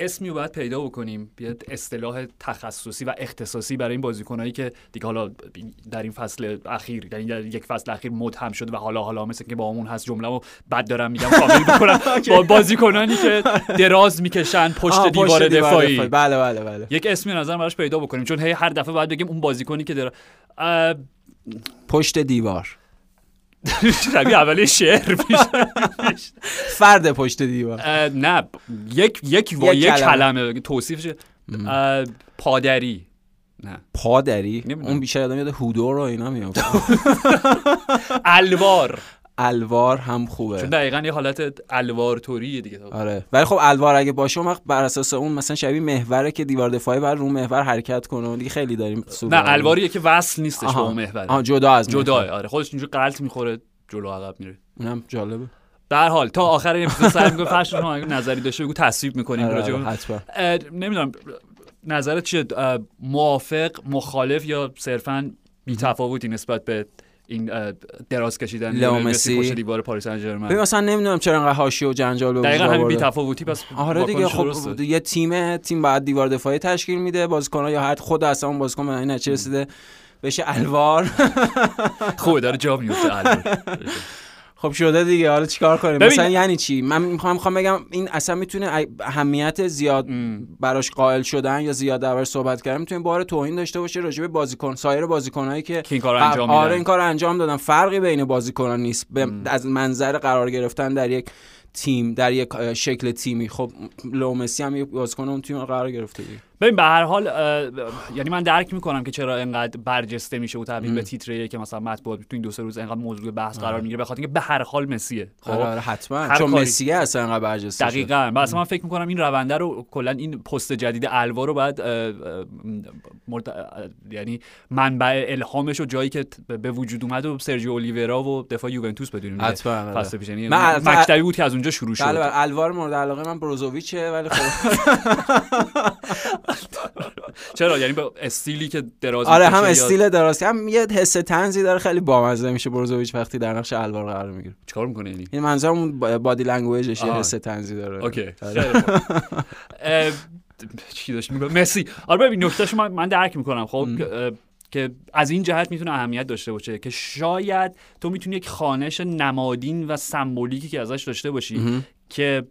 اسمی رو باید پیدا بکنیم. بیاد اصطلاح تخصصی و اختصاصی برای این بازیکنایی که دیگه حالا در این فصل اخیر یعنی در یک فصل اخیر متهم شده و حالا حالا مثل که با همون هست جمله رو بد دارم میگم کامل بکنم. با بازیکنانی که دراز می‌کشن پشت دیوار دفاعی. بله بله بله. یک اسمی نظر براش پیدا بکنیم. چون هی هر دفعه باید بگیم اون بازیکنی که در پشت دیوار. شبیه اولی شعر فرد پشت دیوار. نه یک یک و یک کلمه. توصیفش پادری. نه. پادری؟ اون بیشتر آدم یاد هودور رو اینا میاد الوار. الوار هم خوبه. چون دقیقا یه حالت الوار توریه دیگه آره. ولی خب الوار اگه باشه اون وقت بر اساس اون مثلا شبیه محوره که دیوار دفاعی بر رو محور حرکت کنه دیگه خیلی داریم نه الواریه که وصل نیستش با اون محور آها جدا از جدا آره. خودش اینجوری غلط می‌خوره جلو عقب میره. اونم جالبه. در حال تا آخر این اپیزود سعی می‌کنم فرض شما نظری داشته بگو تصویب می‌کنیم آره راجع آره نمی‌دونم نظرت چیه؟ موافق مخالف یا صرفا بی‌تفاوتی نسبت به این دراز کشیدن لئو مسی پشت دیوار پاریس سن ژرمن ببین مثلا نمی‌دونم چرا انقدر حاشیه و جنجال به دقیقاً همین بی‌تفاوتی پس آره دیگه خب یه تیم تیم بعد دیوار دفاعی تشکیل میده بازیکن‌ها یا هر خود اصلا اون بازیکن به این نتیجه رسیده بشه الوار. خوبه داره جا میفته الوار. خب شده دیگه حالا چیکار کنیم؟ مثلا یعنی چی؟ من می‌خوام می‌خوام بگم این اصلا می‌تونه اهمیت زیاد براش قائل شدن یا زیاد دربارش صحبت کردن. می‌تونه بار توهین داشته باشه راجع به بازیکن سایر بازیکنایی که, که این کارو انجام آره این کارو انجام دادن. فرقی بین بازیکنان نیست. از منظر قرار گرفتن در یک تیم در یک شکل تیمی. خب لو مسی هم یک بازیکن اون تیم قرار گرفته دیگه. ببین به هر حال یعنی من درک می‌کنم که چرا انقدر برجسته میشه و تبدیل به تیتریه که مثلا مطبوعات تو این دو سه روز انقدر موضوع بحث قرار می‌گیره به خاطر اینکه به هر حال مسیه خب؟ آره حتما. چون مسیه اصلا انقدر برجسته دقیقاً. مثلا من فکر می‌کنم این رونده رو کلا این پست جدید الوا رو بعد. یعنی منبع الهامش و جایی که به وجود اومد و سرجیو اولیورا و دفاع یوونتوس بدونیم حتما فصل پیش یعنی مکتبی بود که از اونجا شروع شد. بله الوار مورد علاقه من بروزوویچه ولی خب چرا؟ یعنی با استیلی که دراز آره هم استیل دراز هم یه حس طنزی داره خیلی بامزه میشه. بروزوویچ وقتی در نقش الوار قرار می‌گیره. چیکار می‌کنه یعنی؟ این منظورم body language ش یه حس طنزی داره. OK. چی داشت مسی آره ببین نکتهشو من, من درک می‌کنم. خب که از این جهت می‌تونه اهمیت داشته باشه که شاید تو می‌تونی یک خانش نمادین و سمبولیکی که ازش داشته باشی که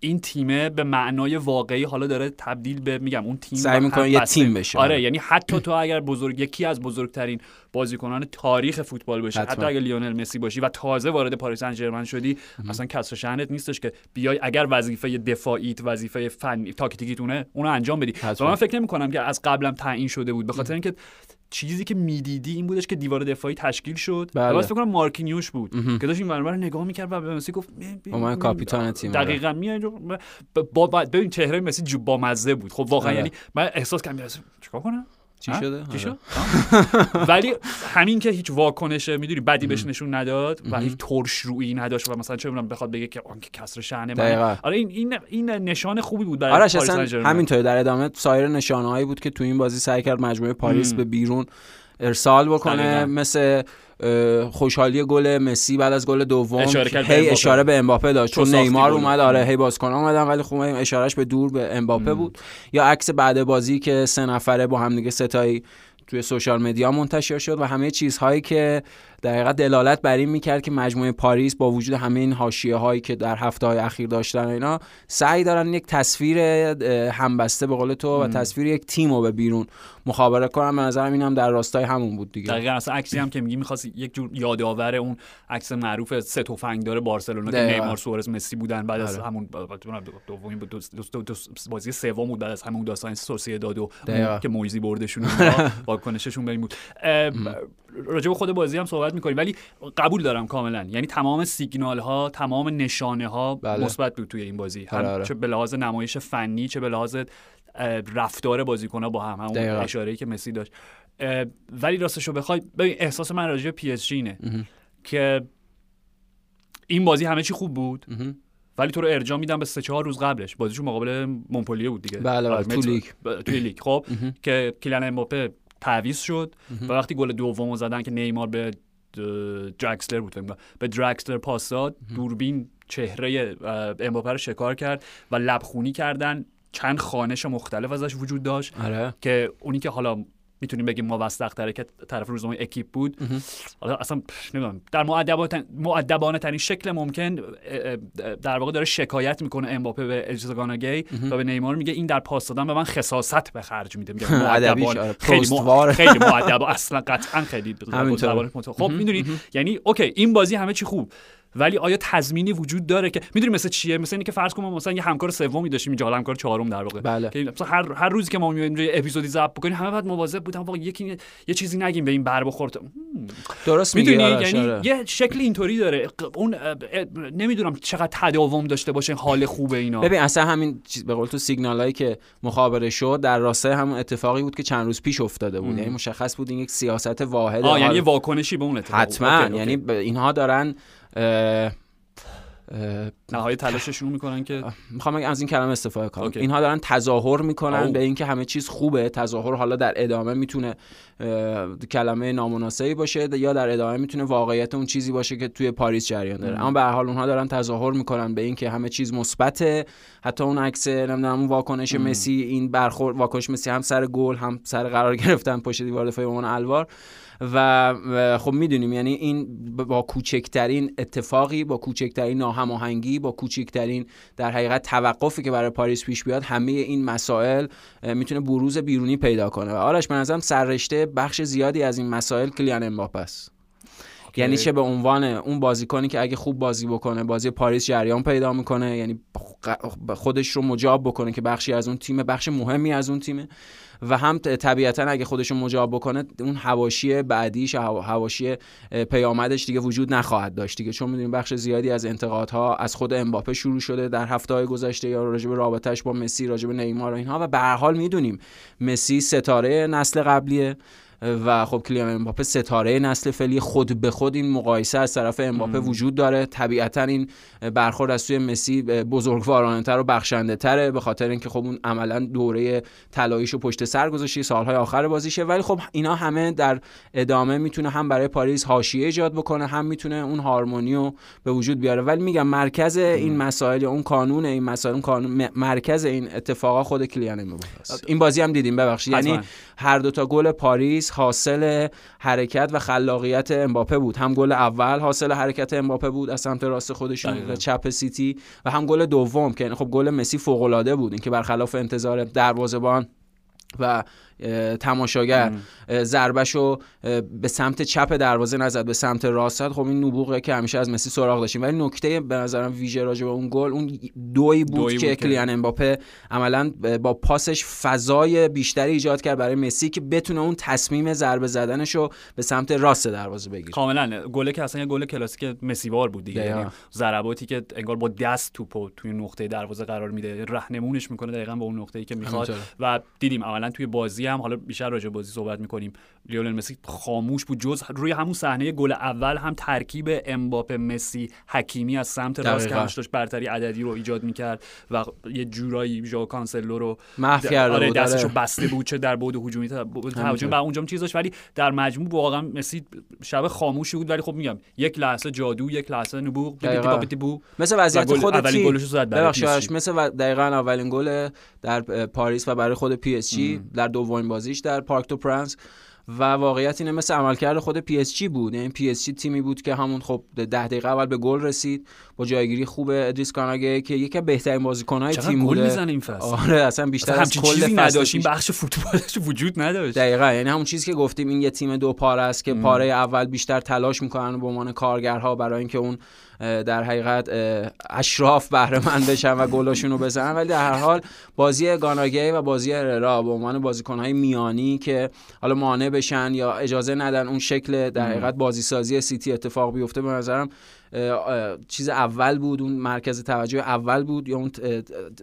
این تیمه به معنای واقعی حالا داره تبدیل به میگم اون تیم سعی می‌کنه یه تیم بشه. آره یعنی حتی تو اگر بزرگ یکی از بزرگترین بازیکنان تاریخ فوتبال باشی حتی اگر لیونل مسی باشی و تازه وارد پاریس سن شدی اصلا کسر شهنت نیستش که بیای اگر وظیفه دفاعیت وظیفه فنی تاکتیکیتونه اونو انجام بدی. و من فکر نمی کنم که از قبلم تعیین شده بود به خاطر اینکه چیزی که می‌دیدی این بودش که دیوار دفاعی تشکیل شد. بله. واسه فکر کنم مارکینیوش بود که داشت این برنامه رو نگاه می‌کرد و به مسی گفت من کاپیتان تیم دقیقاً میاد با ببین چهره مسی با مزه بود. خب واقعا یعنی من احساس کردم چیکار کنم؟ چی شده؟ چی شد؟ ولی همین که هیچ واکنش می‌دونی بدی بهش نشون نداد و هیچ ترش رویی نداشت و مثلا چه می‌دونم بخواد بگه که آن که کسر شأن من آره این این این نشان خوبی بود برای آره همینطوری در ادامه سایر نشانه‌هایی بود که تو این بازی سعی کرد مجموعه پاریس به بیرون ارسال بکنه مثل خوشحالی گل مسی بعد از گل دوم. اشاره هی اشاره به امباپه داشت. چون نیمار اومد آره هی بازیکن اومدن ولی خوب اشارهش به دور به امباپه بود. یا عکس بعد بازی که سه نفره با هم دیگه ستایی توی social media منتشر شد و همه چیزهایی که در حقیقت دلالت بر این می‌کرد که مجموعه پاریس با وجود همه این حاشیه هایی که در هفته های اخیر داشتن اینا سعی دارن یک تصویر همبسته به قول تو و تصویر یک تیم رو به بیرون مخابره کنم به نظرم اینم در راستای همون بود دیگه. دقیقاً اصلا عکسی هم که میگی می‌خواست یک جور یادآور اون عکس معروف سه تفنگ داره بارسلونا که نیمار سوارز مسی بودن بعد از همون دومین بازی سوم بود بعد از همون داستان سوسییداد و که مویزی بردشون واکنششون به بود. راجع به خود بازی هم صحبت می‌کنیم ولی قبول دارم کاملا. یعنی تمام سیگنال ها تمام نشانه ها بله. مثبت بود توی این بازی. هم چه به لحاظ نمایش فنی چه به لحاظ رفتار بازیکن با هم همون اشاره که مسی داشت. ولی راستش رو بخوای ببین احساس من راجع به پی اس اینه که این بازی همه چی خوب بود ولی تو رو ارجاع میدم به سه چهار روز قبلش. بازیشون مقابل مونپلیه بود دیگه. بله بله تو لیگ. توی لیگ. خب که کیلیان امباپه تعویض شد و وقتی گل دومو زدن که نیمار به دراکسلر بود به دراکسلر پاس داد. دوربین چهره امباپه رو شکار کرد و لبخونی کردن. چند خانش مختلف ازش وجود داشت آره. که اونی که حالا می‌تونیم بگیم موثق که طرف روزنامه اکیپ بود. حالا اصلا نمی‌دونم. در مؤدبانه ترین شکل ممکن در واقع داره شکایت می‌کنه امباپه به اجزاگاناگی و به نیمار میگه این در پاس دادن به من خصاصت به خرج میده. میگه مؤدبانه خیلی خیلی مؤدب اصلا قطعا خیلی خب می‌دونی؟ یعنی اوکی این بازی همه چی خوب. ولی آیا تضمینی وجود داره که می‌دونی مثل چیه؟ مثل اینکه فرض کنم مثلا یه همکار سومی داشتیم اینجا همکار چهارم در واقع. بله. که مثلا هر هر روزی که ما میایم یه اپیزودی ضبط بکنیم همه بعد مواظب بودن واقعا یکی یه چیزی نگیم به این بر بخورد. درست می‌دونی؟ یعنی یه شکل اینطوری داره. اون نمی‌دونم چقدر تداوم داشته باشه حال خوبه اینا. ببین اصلا همین به قول تو سیگنالایی که مخابره شد در راستای همون اتفاقی بود که چند روز پیش افتاده بود. یعنی مشخص بود این یک سیاست واحده آه یعنی واکنشی به اون اتفاق حتما. یعنی اینها دارن نهایی تلاششون می‌کنن که می‌خوام از این کلمه استفاده کنم. اینها دارن تظاهر می‌کنن به اینکه همه چیز خوبه. تظاهر حالا در ادامه می‌تونه کلمه نامناسبی باشه یا در ادامه می‌تونه واقعیت اون چیزی باشه که توی پاریس جریان داره. اما به هر حال اونها دارن تظاهر می‌کنن به اینکه همه چیز مثبته. حتی اون عکس نمی‌دونم اون واکنش مسی این برخورد واکنش مسی هم سر گل هم سر قرار گرفتن پشت دیوار دفاعی الوار. و خب می‌دونیم یعنی این با کوچکترین اتفاقی با کوچکترین ناهماهنگی با کوچکترین در حقیقت توقفی که برای پاریس پیش بیاد همه این مسائل می‌تونه بروز بیرونی پیدا کنه. و آرش به نظرم سررشته بخش زیادی از این مسائل کلیان امباپه است. یعنی چه به عنوان اون بازیکنی که اگه خوب بازی بکنه بازی پاریس جریان پیدا می‌کنه یعنی خودش رو مجاب بکنه که بخشی از اون تیم بخش مهمی از اون تیمه. و هم طبیعتا اگه خودشون مجاب بکنه اون حواشی بعدیش حواشی پیامدش دیگه وجود نخواهد داشت دیگه. چون می‌دونیم بخش زیادی از انتقادها از خود امباپه شروع شده در هفته های گذشته یا راجع به رابطش با مسی راجع به نیمار و اینها. و به هر حال می‌دونیم مسی ستاره نسل قبلیه. و خب کلیان امباپه ستاره نسل فعلی خود به خود این مقایسه از طرف امباپه وجود داره. طبیعتا این برخورد از سوی مسی بزرگوارانه تر و بخشنده تره به خاطر اینکه خب اون عملا دوره طلاییشو پشت سر گذاشته سالهای آخر بازیشه. ولی خب اینا همه در ادامه می‌تونه هم برای پاریس حاشیه ایجاد بکنه هم می‌تونه اون هارمونی رو به وجود بیاره. ولی میگم مرکز این مسائل یا اون کانون این مسائل اون کانون مرکز این اتفاقا خود کیلیان امباپه این بازی هم دیدیم ببخشید. یعنی هر دو تا گل پاریس حاصل حرکت و خلاقیت امباپه بود. هم گل اول حاصل حرکت امباپه بود از سمت راست خودشون چپ سیتی و هم گل دوم که خب گل مسی فوق العاده بود. اینکه برخلاف انتظار دروازه‌بان و تماشاگر. ضربشو به سمت چپ دروازه نزد به سمت راست خب این نبوغه که همیشه از مسی سراغ داشتیم. ولی نکته به نظرم ویژه راجع به اون گل اون دوی بود, دوی که کلیان امباپه عملا با پاسش فضای بیشتری ایجاد کرد برای مسی که بتونه اون تصمیم ضربه زدنشو به سمت راست دروازه بگیره. کاملا. گل که اصلا یه گل کلاسیک مسی وار بود دیگه. یعنی ضرباتی که انگار با دست توپو توی نقطه دروازه قرار میده رهنمونش می‌کنه دقیقا به اون نقطه‌ای که می‌خواد. و دیدیم عملا توی بازی هم حالا بیشتر راجع بازی صحبت می‌کنیم. لیونل مسی خاموش بود. جز روی همون صحنه گل اول هم ترکیب امباپه مسی حکیمی از سمت راست که داشت برتری عددی رو ایجاد می‌کرد و یه جورایی ژوآو کانسلو رو محو کرده آره دستشو بسته بود چه در بعد هجومی تهاجم و اونجا چیز داشت. ولی در مجموع واقعا مسی شب خاموشی بود. ولی خب میگم یک لحظه جادو یک لحظه نبوغ. بو مثل وضعیت خود اولین گلش زد مثل دقیقاً اولین گل در پاریس و برای خود پی اس جی در بازیش در پارک دو پرنس و واقعیت اینه مثل عملکرد خود پی اس جی بود. این پی اس جی تیمی بود که همون خب ده دقیقه اول به گل رسید با جایگیری خوب ادریس گانا گی که یکی از بهترین بازیکن‌های تیم بوده. می‌زنه این فصل. آره اصلا بیشتر از کل نداشت بخش فوتبالش وجود نداشت. دقیقاً یعنی همون چیزی که گفتیم این یه تیم دو پاره است که پاره اول بیشتر تلاش می‌کنن به عنوان کارگرها برای اینکه اون در حقیقت اشراف بهره مند بشن و گلاشون رو بزنن. ولی در هر حال بازی گانا گی و بازی هررا به عنوان بازیکنهای میانی که حالا مانع بشن یا اجازه ندن اون شکل در حقیقت بازی سازی سیتی اتفاق بیفته به نظرم چیز اول بود اون مرکز توجه اول بود یا اون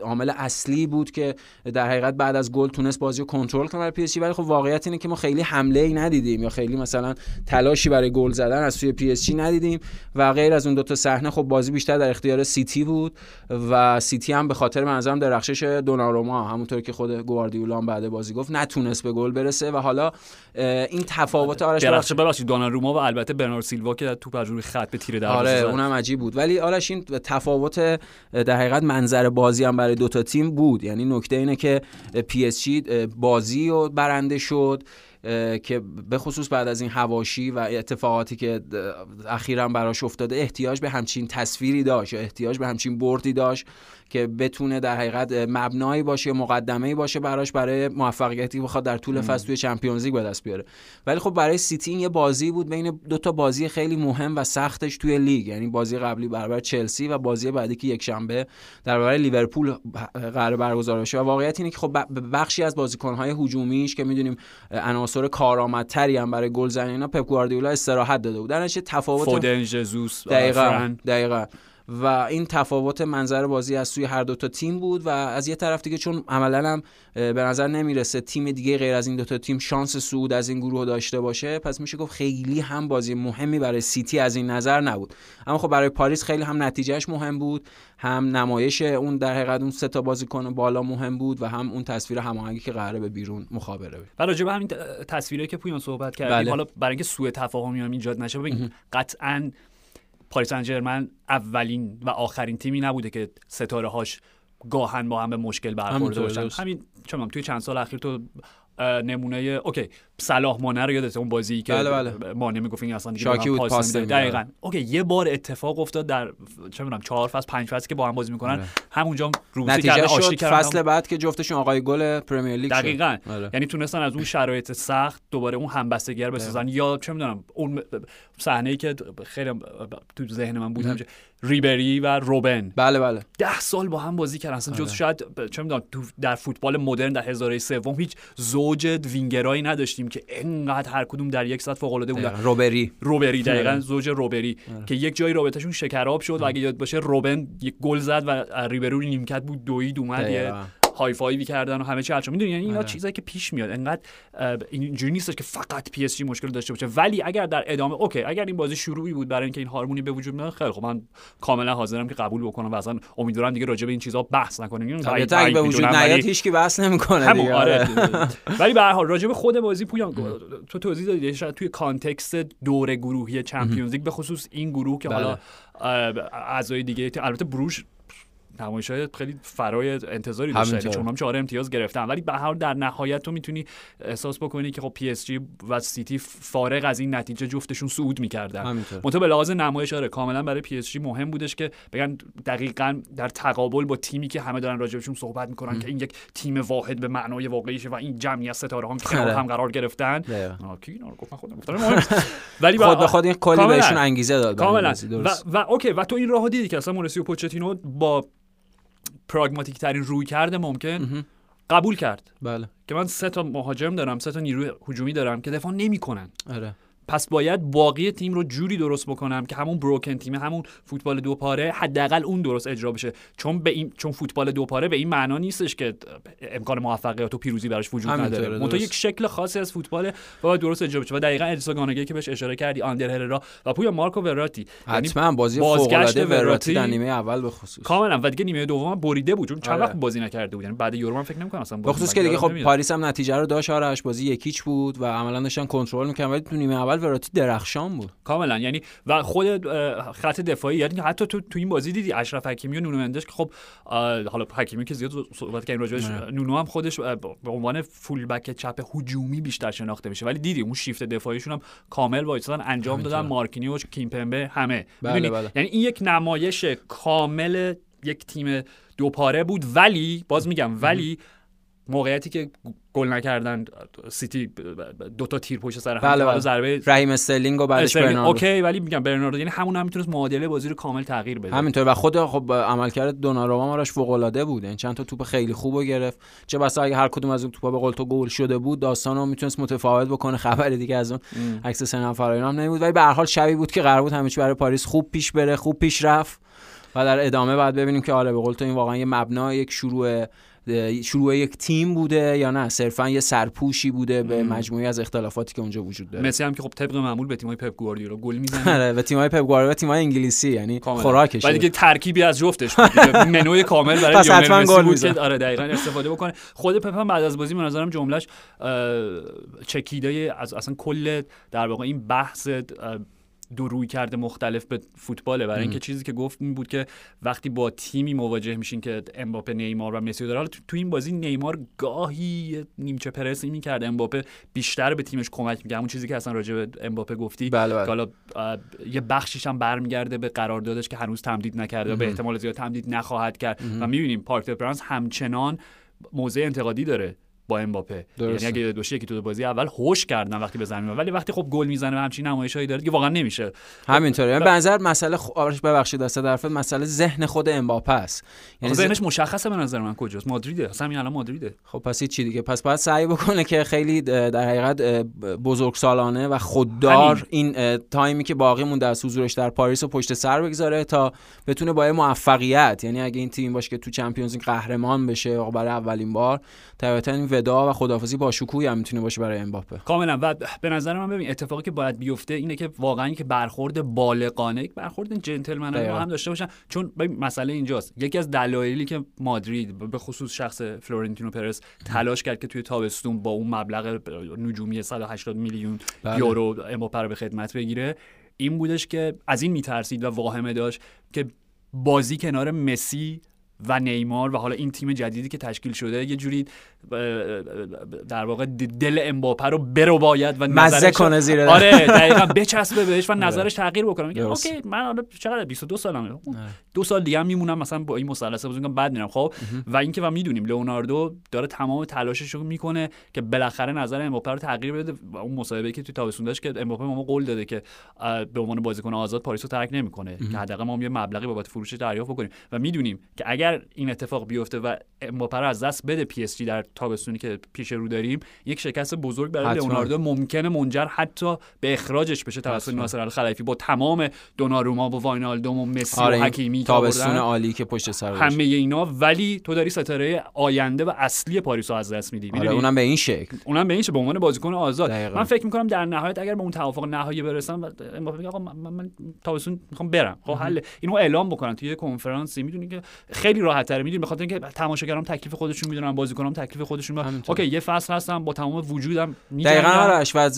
عامل اصلی بود که در حقیقت بعد از گل تونست بازی رو کنترل کنه پی اس ولی خب واقعیت اینه که ما خیلی حمله ای ندیدیم یا خیلی مثلا تلاشی برای گل زدن از سوی پی اس ندیدیم و غیر از اون دو تا صحنه خب بازی بیشتر در اختیار سیتی بود و سیتی هم به خاطر به نظرم درخشش دوناروما همونطور که خود گواردیولا بعد بازی گفت نتونست به گل برسه و حالا این تفاوت آرش درخشش ببخشید. دوناروما و البته برنارد سیلوا که توپ از روی خط به تیر دروازه آره اونم عجیب بود. ولی آرش این تفاوت در حقیقت منظر بازی هم برای دوتا تیم بود. یعنی نکته اینه که پی اس بازی و برنده شد که به خصوص بعد از این هواشی و اتفاقاتی که اخیرا براش افتاده احتیاج به همچین تصویری داشت یا احتیاج به همچین بردی داشت. که بتونه در حقیقت مبنایی باشه مقدمه‌ای باشه براش برای موفقیتی بخواد در طول فصل توی چمپیونز لیگ به دست بیاره. ولی خب برای سیتی این یه بازی بود بین دو تا بازی خیلی مهم و سختش توی لیگ. یعنی بازی قبلی برابر چلسی و بازی بعدی که یک شنبه در برابر لیورپول قرار برگزار بشه. و واقعیت اینه که خب بخشی از بازیکن‌های هجومیش که می‌دونیم عناصر کارآمدتری هم برای گلزنی اینا پپ گواردیولا استراحت داده بود. در تفاوت فودن جزوس دقیقاً دقیقاً. و این تفاوت منظر بازی از سوی هر دو تا تیم بود و از یه طرف دیگه چون عملا هم به نظر نمی‌رسه تیم دیگه غیر از این دو تا تیم شانس صعود از این گروه داشته باشه پس میشه گفت خیلی هم بازی مهمی برای سیتی از این نظر نبود. اما خب برای پاریس خیلی هم نتیجهش مهم بود هم نمایش اون در حقیقت اون سه تا بازیکن بالا مهم بود و هم اون تصویر هماهنگی که قراره به بیرون مخابره و راجع به همین تصویری که پویان صحبت کردیم بله. حالا برای اینکه سوء تفاهمی هم ایجاد نشه ببین قطعا پاریس سن ژرمن اولین و آخرین تیمی نبوده که ستاره هاش گاهاً با هم به مشکل برخورده باشن. همین چون توی چند سال اخیر تو نمونه OK صلاح مانه رو یادته؟ اون بازی که بله بله. مانه می‌گفت این اصلا دیگه شاکی بود پاس دقیقاً. OK یه بار اتفاق افتاد در چه می‌دونم چهار فصل پنج فصل که با هم بازی می‌کنن. بله. همونجا روسی کردن آشتی کردن. فصل بعد که جفتشون آقای گل پرمیر لیگ دقیقاً. بله. یعنی تونستن از اون شرایط سخت دوباره اون همبستگی بسازن. یا چه می‌دونم اون صحنه ای که خیلی تو ذهن من بود ریبری و روبن. بله بله. ده سال با هم بازی کردن. اصلا جز بله. شاید چه می‌دونم در فوتبال مدرن در هزاره سوم هیچ زوج وینگرایی نداشتیم. که انقدر هر کدوم در یک ساعت فوق العاده بودن روبری. روبری دقیقا. زوج روبری. آره. که یک جایی رابطهشون شکراب شد و اگه یاد باشه روبن یک گل زد و ریبری رو نیمکت بود دوید اومد high five ی کردن و همه چی. حل می‌دونی یعنی اینا آره. چیزایی که پیش میاد. انقدر اینجوری نیستش که فقط پی اس جی مشکل داشته باشه. ولی اگر در ادامه OK اگر این بازی شروعی بود برای اینکه این هارمونی به وجود بیاد خیلی خب من کاملا حاضرم که قبول بکنم و اصلا امیدوارم دیگه راجع به این چیزا بحث نکنیم. اگه به وجود نیاد هیچ کی بحث نمی‌کنه دیگه. آره. ولی به هر حال راجع به خود بازی پویان تو توضیح دادی شاید توی context دور گروهی Champions League به خصوص این گروه که حالا بله. اعضای دیگه البته بروژ نمایش های خیلی فرای انتظاری داشته چون هم چهار امتیاز گرفتن. ولی به هر در نهایت تو می‌تونی احساس بکنی که خب پی اس جی و سیتی فارغ از این نتیجه جفتشون صعود می‌کردن. منتها به لحاظ نمایش آره کاملا برای پی اس جی مهم بودش که بگن دقیقا در تقابل با تیمی که همه دارن راجبشون صحبت می‌کنن که این یک تیم واحد به معنای واقعیشه و این جمعیت ستاره هم که آره. هم قرار گرفتن. ولی خود به خود این کلی بهشون انگیزه داد. کاملا. و, و اوکی. و تو این راهو دیدی که اصلا مورسی و پوچتینو با پراگماتیک ترین روی کرده ممکن قبول کرد. بله. که من سه تا مهاجم دارم سه تا نیروی هجومی دارم که دفاع نمی‌کنن. آره. پس باید باقی تیم رو جوری درست بکنم که همون بروکن تیم همون فوتبال دو پاره حداقل اون درست اجرا بشه. چون به این چون فوتبال دو پاره به این معنا نیستش که امکان موفقیت و پیروزی براش وجود نداره. منتها یک شکل خاصی از فوتبال باید درست اجرا بشه. و دقیقا ادیسا گانگی که بهش اشاره کردی آندر هررا و پویا مارکو وراتی. یعنی حتما بازی فوق العاده وراتی در نیمه اول به خصوص. کاملا. و دیگه نیمه دوم بریده بود چون چند آره. وقت بازی نکرده بود. یعنی بعد یورو من فکر نمی‌کنم اصلا به خصوص که دیگه خب پاریس هم نتیجه رو داشت آرش. بازی یکیچ بود و عملا داشتن کنترل می‌کردن ولی تو نیمه اول وراتی درخش درخشان بود. کاملا. یعنی و خود خط دفاعی یعنی حتی تو تو این بازی دیدی اشرف حکیمی و نونو مندش که خب حالا حکیمی که زیاد صحبت کردیم راجعش. نونو هم خودش به عنوان فول بک چپ هجومی بیشتر شناخته میشه. ولی دیدی اون شیفت دفاعیشون هم کامل وایسادن انجام دادن مارکینیوش کیمپمبه همه. بله بله. یعنی این یک نمایش کامل یک تیم دو پاره بود. ولی باز میگم ولی موقعیتی که گل نکردن سیتی دو تا تیر پشت سر هم بله بله. ضربه رحیم استرلینگ و بعدش برناردو. اوکی ولی میگم برناردو یعنی همون هم می‌تونست معادله بازی رو کامل تغییر بده. همینطور. و خود خب عملکرد دوناروما ماراش فوق العاده بود. یعنی چند تا توپ خیلی خوب گرفت. چه بسا اگه هر کدوم از اون توپا به قول تو گل شده بود داستانو می‌تونست متفاوت بکنه. خبر دیگه از اون عکس سه نفر هم نمیبود. ولی به هر حال شبی بود که قرار بود همه چی برای پاریس خوب پیش بره خوب پیش رفت. و در ادامه بعد ببینیم که آره به قول تو این واقعا یه مبنا یک شروع شروع یک تیم بوده یا نه؟ صرفا یه سرپوشی بوده به مجموعی از اختلافاتی که اونجا وجود داره. مسی هم که خب طبق معمول به تیمای پپ گواردیولا گل می‌زنه. آره به تیمای پپ گواردیولا تیمای انگلیسی یعنی خوراکش. ولی دیگه ترکیبی از جفتش بود. منوی کامل برای لیونل مسی بود که آره دقیقاً استفاده بکنه. خود پپ هم بعد از بازی به نظرم جملهش چکیده از اصلا کل در واقع این بحث دو روی کرده مختلف به فوتباله. برای اینکه چیزی که گفت این بود که وقتی با تیمی مواجه میشین که امباپه نیمار و مسی داره حالا تو این بازی نیمار گاهی نیمچه پرسی می‌کرد. امباپه بیشتر به تیمش کمک می‌کرد. اون چیزی که اصلا راجع به امباپه گفتی بله بله. حالا یه بخشیش هم برمیگرده به قراردادش که هنوز تمدید نکرده به احتمال زیاد تمدید نخواهد کرد. و می‌بینیم پارک پرانس همچنان موضع انتقادی داره. با امباپه. یعنی اگه دوشه یکی تو بازی اول هوش کردن وقتی به زمین ولی وقتی خب گل می‌زنه و همچین نمایشایی داره که واقعا نمیشه. همینطوره. یعنی به نظر مسئله خ... ببخشید دست طرف مسئله ذهن خود امباپه است. یعنی ذهنش مشخصه به نظر من. کجاست؟ مادریده. اصلا همین الان مادریده. خب پس چی دیگه. پس باید سعی بکنه که خیلی در حقیقت بزرگسالانه و خوددار این تایمی که باقی مونده از حضورش در پاریس و پشت سر بگذاره تا بتونه با موفقیت یعنی اگه این تیم باشه که تو چمپیونز قهرمان بشه برای اولین بار طبیعتا ودا و خدافزی با شکوهی هم می‌تونه باشه برای امباپه. کاملا. و به نظر من ببین اتفاقی که باید بیفته اینه که واقعا که برخورد بالغانه یک برخورد جنتلمنانه هم داشته باشن. چون مسئله اینجاست. یکی از دلایلی که مادرید به خصوص شخص فلورنتینو پرس تلاش کرد که توی تابستون با اون مبلغ نجومی 180 میلیون بله. یورو امباپه رو به خدمت بگیره این بودش که از این میترسید و واهمه داشت که بازی کنار مسی و نیمار و حالا این تیم جدیدی که تشکیل شده یه جوری در واقع دل امباپه رو برو باید و مزه کنه زیر آره دقیقا بچسبه بهش و آره. نظرش تغییر بکنه. میگه اوکی من حالا چقدر؟ 22 سالمه. آره. دو سال دیگه هم میمونم مثلا با این مثلث بزنم بعد میرم. خب و اینکه و می‌دونیم لئوناردو داره تمام تلاشش رو می‌کنه که بالاخره نظر امباپه رو تغییر بده. و اون مصاحبه که توی تابستون داشت که امباپه ما قول داده که به عنوان بازیکن آزاد پاریس رو ترک نمی‌کنه. که حداقل ما یه مبلغی بابت فروش دریافت بکنیم. و می‌دونیم که اگر این اتفاق بیفته و امباپه از دست بده پی اس جی در تابستونی که پیش رو داریم یک شکست بزرگ برای لئوناردو. ممکنه منجر حتی به اخراجش بشه توسط ناصر الخلفی با تمام دوناروما و واینالدوم و مسی آره و حکیمی تابستون عالی که پشت سر همه اینا. ولی تو داری ستاره آینده و اصلی پاریس رو از دست میدی. آره اونم به این شکل. اونم به این شکل به عنوان بازیکن آزاد. دقیقا. من فکر می‌کنم در نهایت اگر به اون توافق نهایی برسن امباپه میگه آقا من, من تابستون می‌خوام برم. خب حل. اینو اعلام بکنن توی کنفرانسی. می‌دونی که خیلی راحت تره می‌دونی به خاطر اینکه تماشاگرام تکلیف خودشون می‌دونن بازیکنام تکلیف خودشون اوکی یه فصل هستم با تمام وجودم دقیقاً آرش و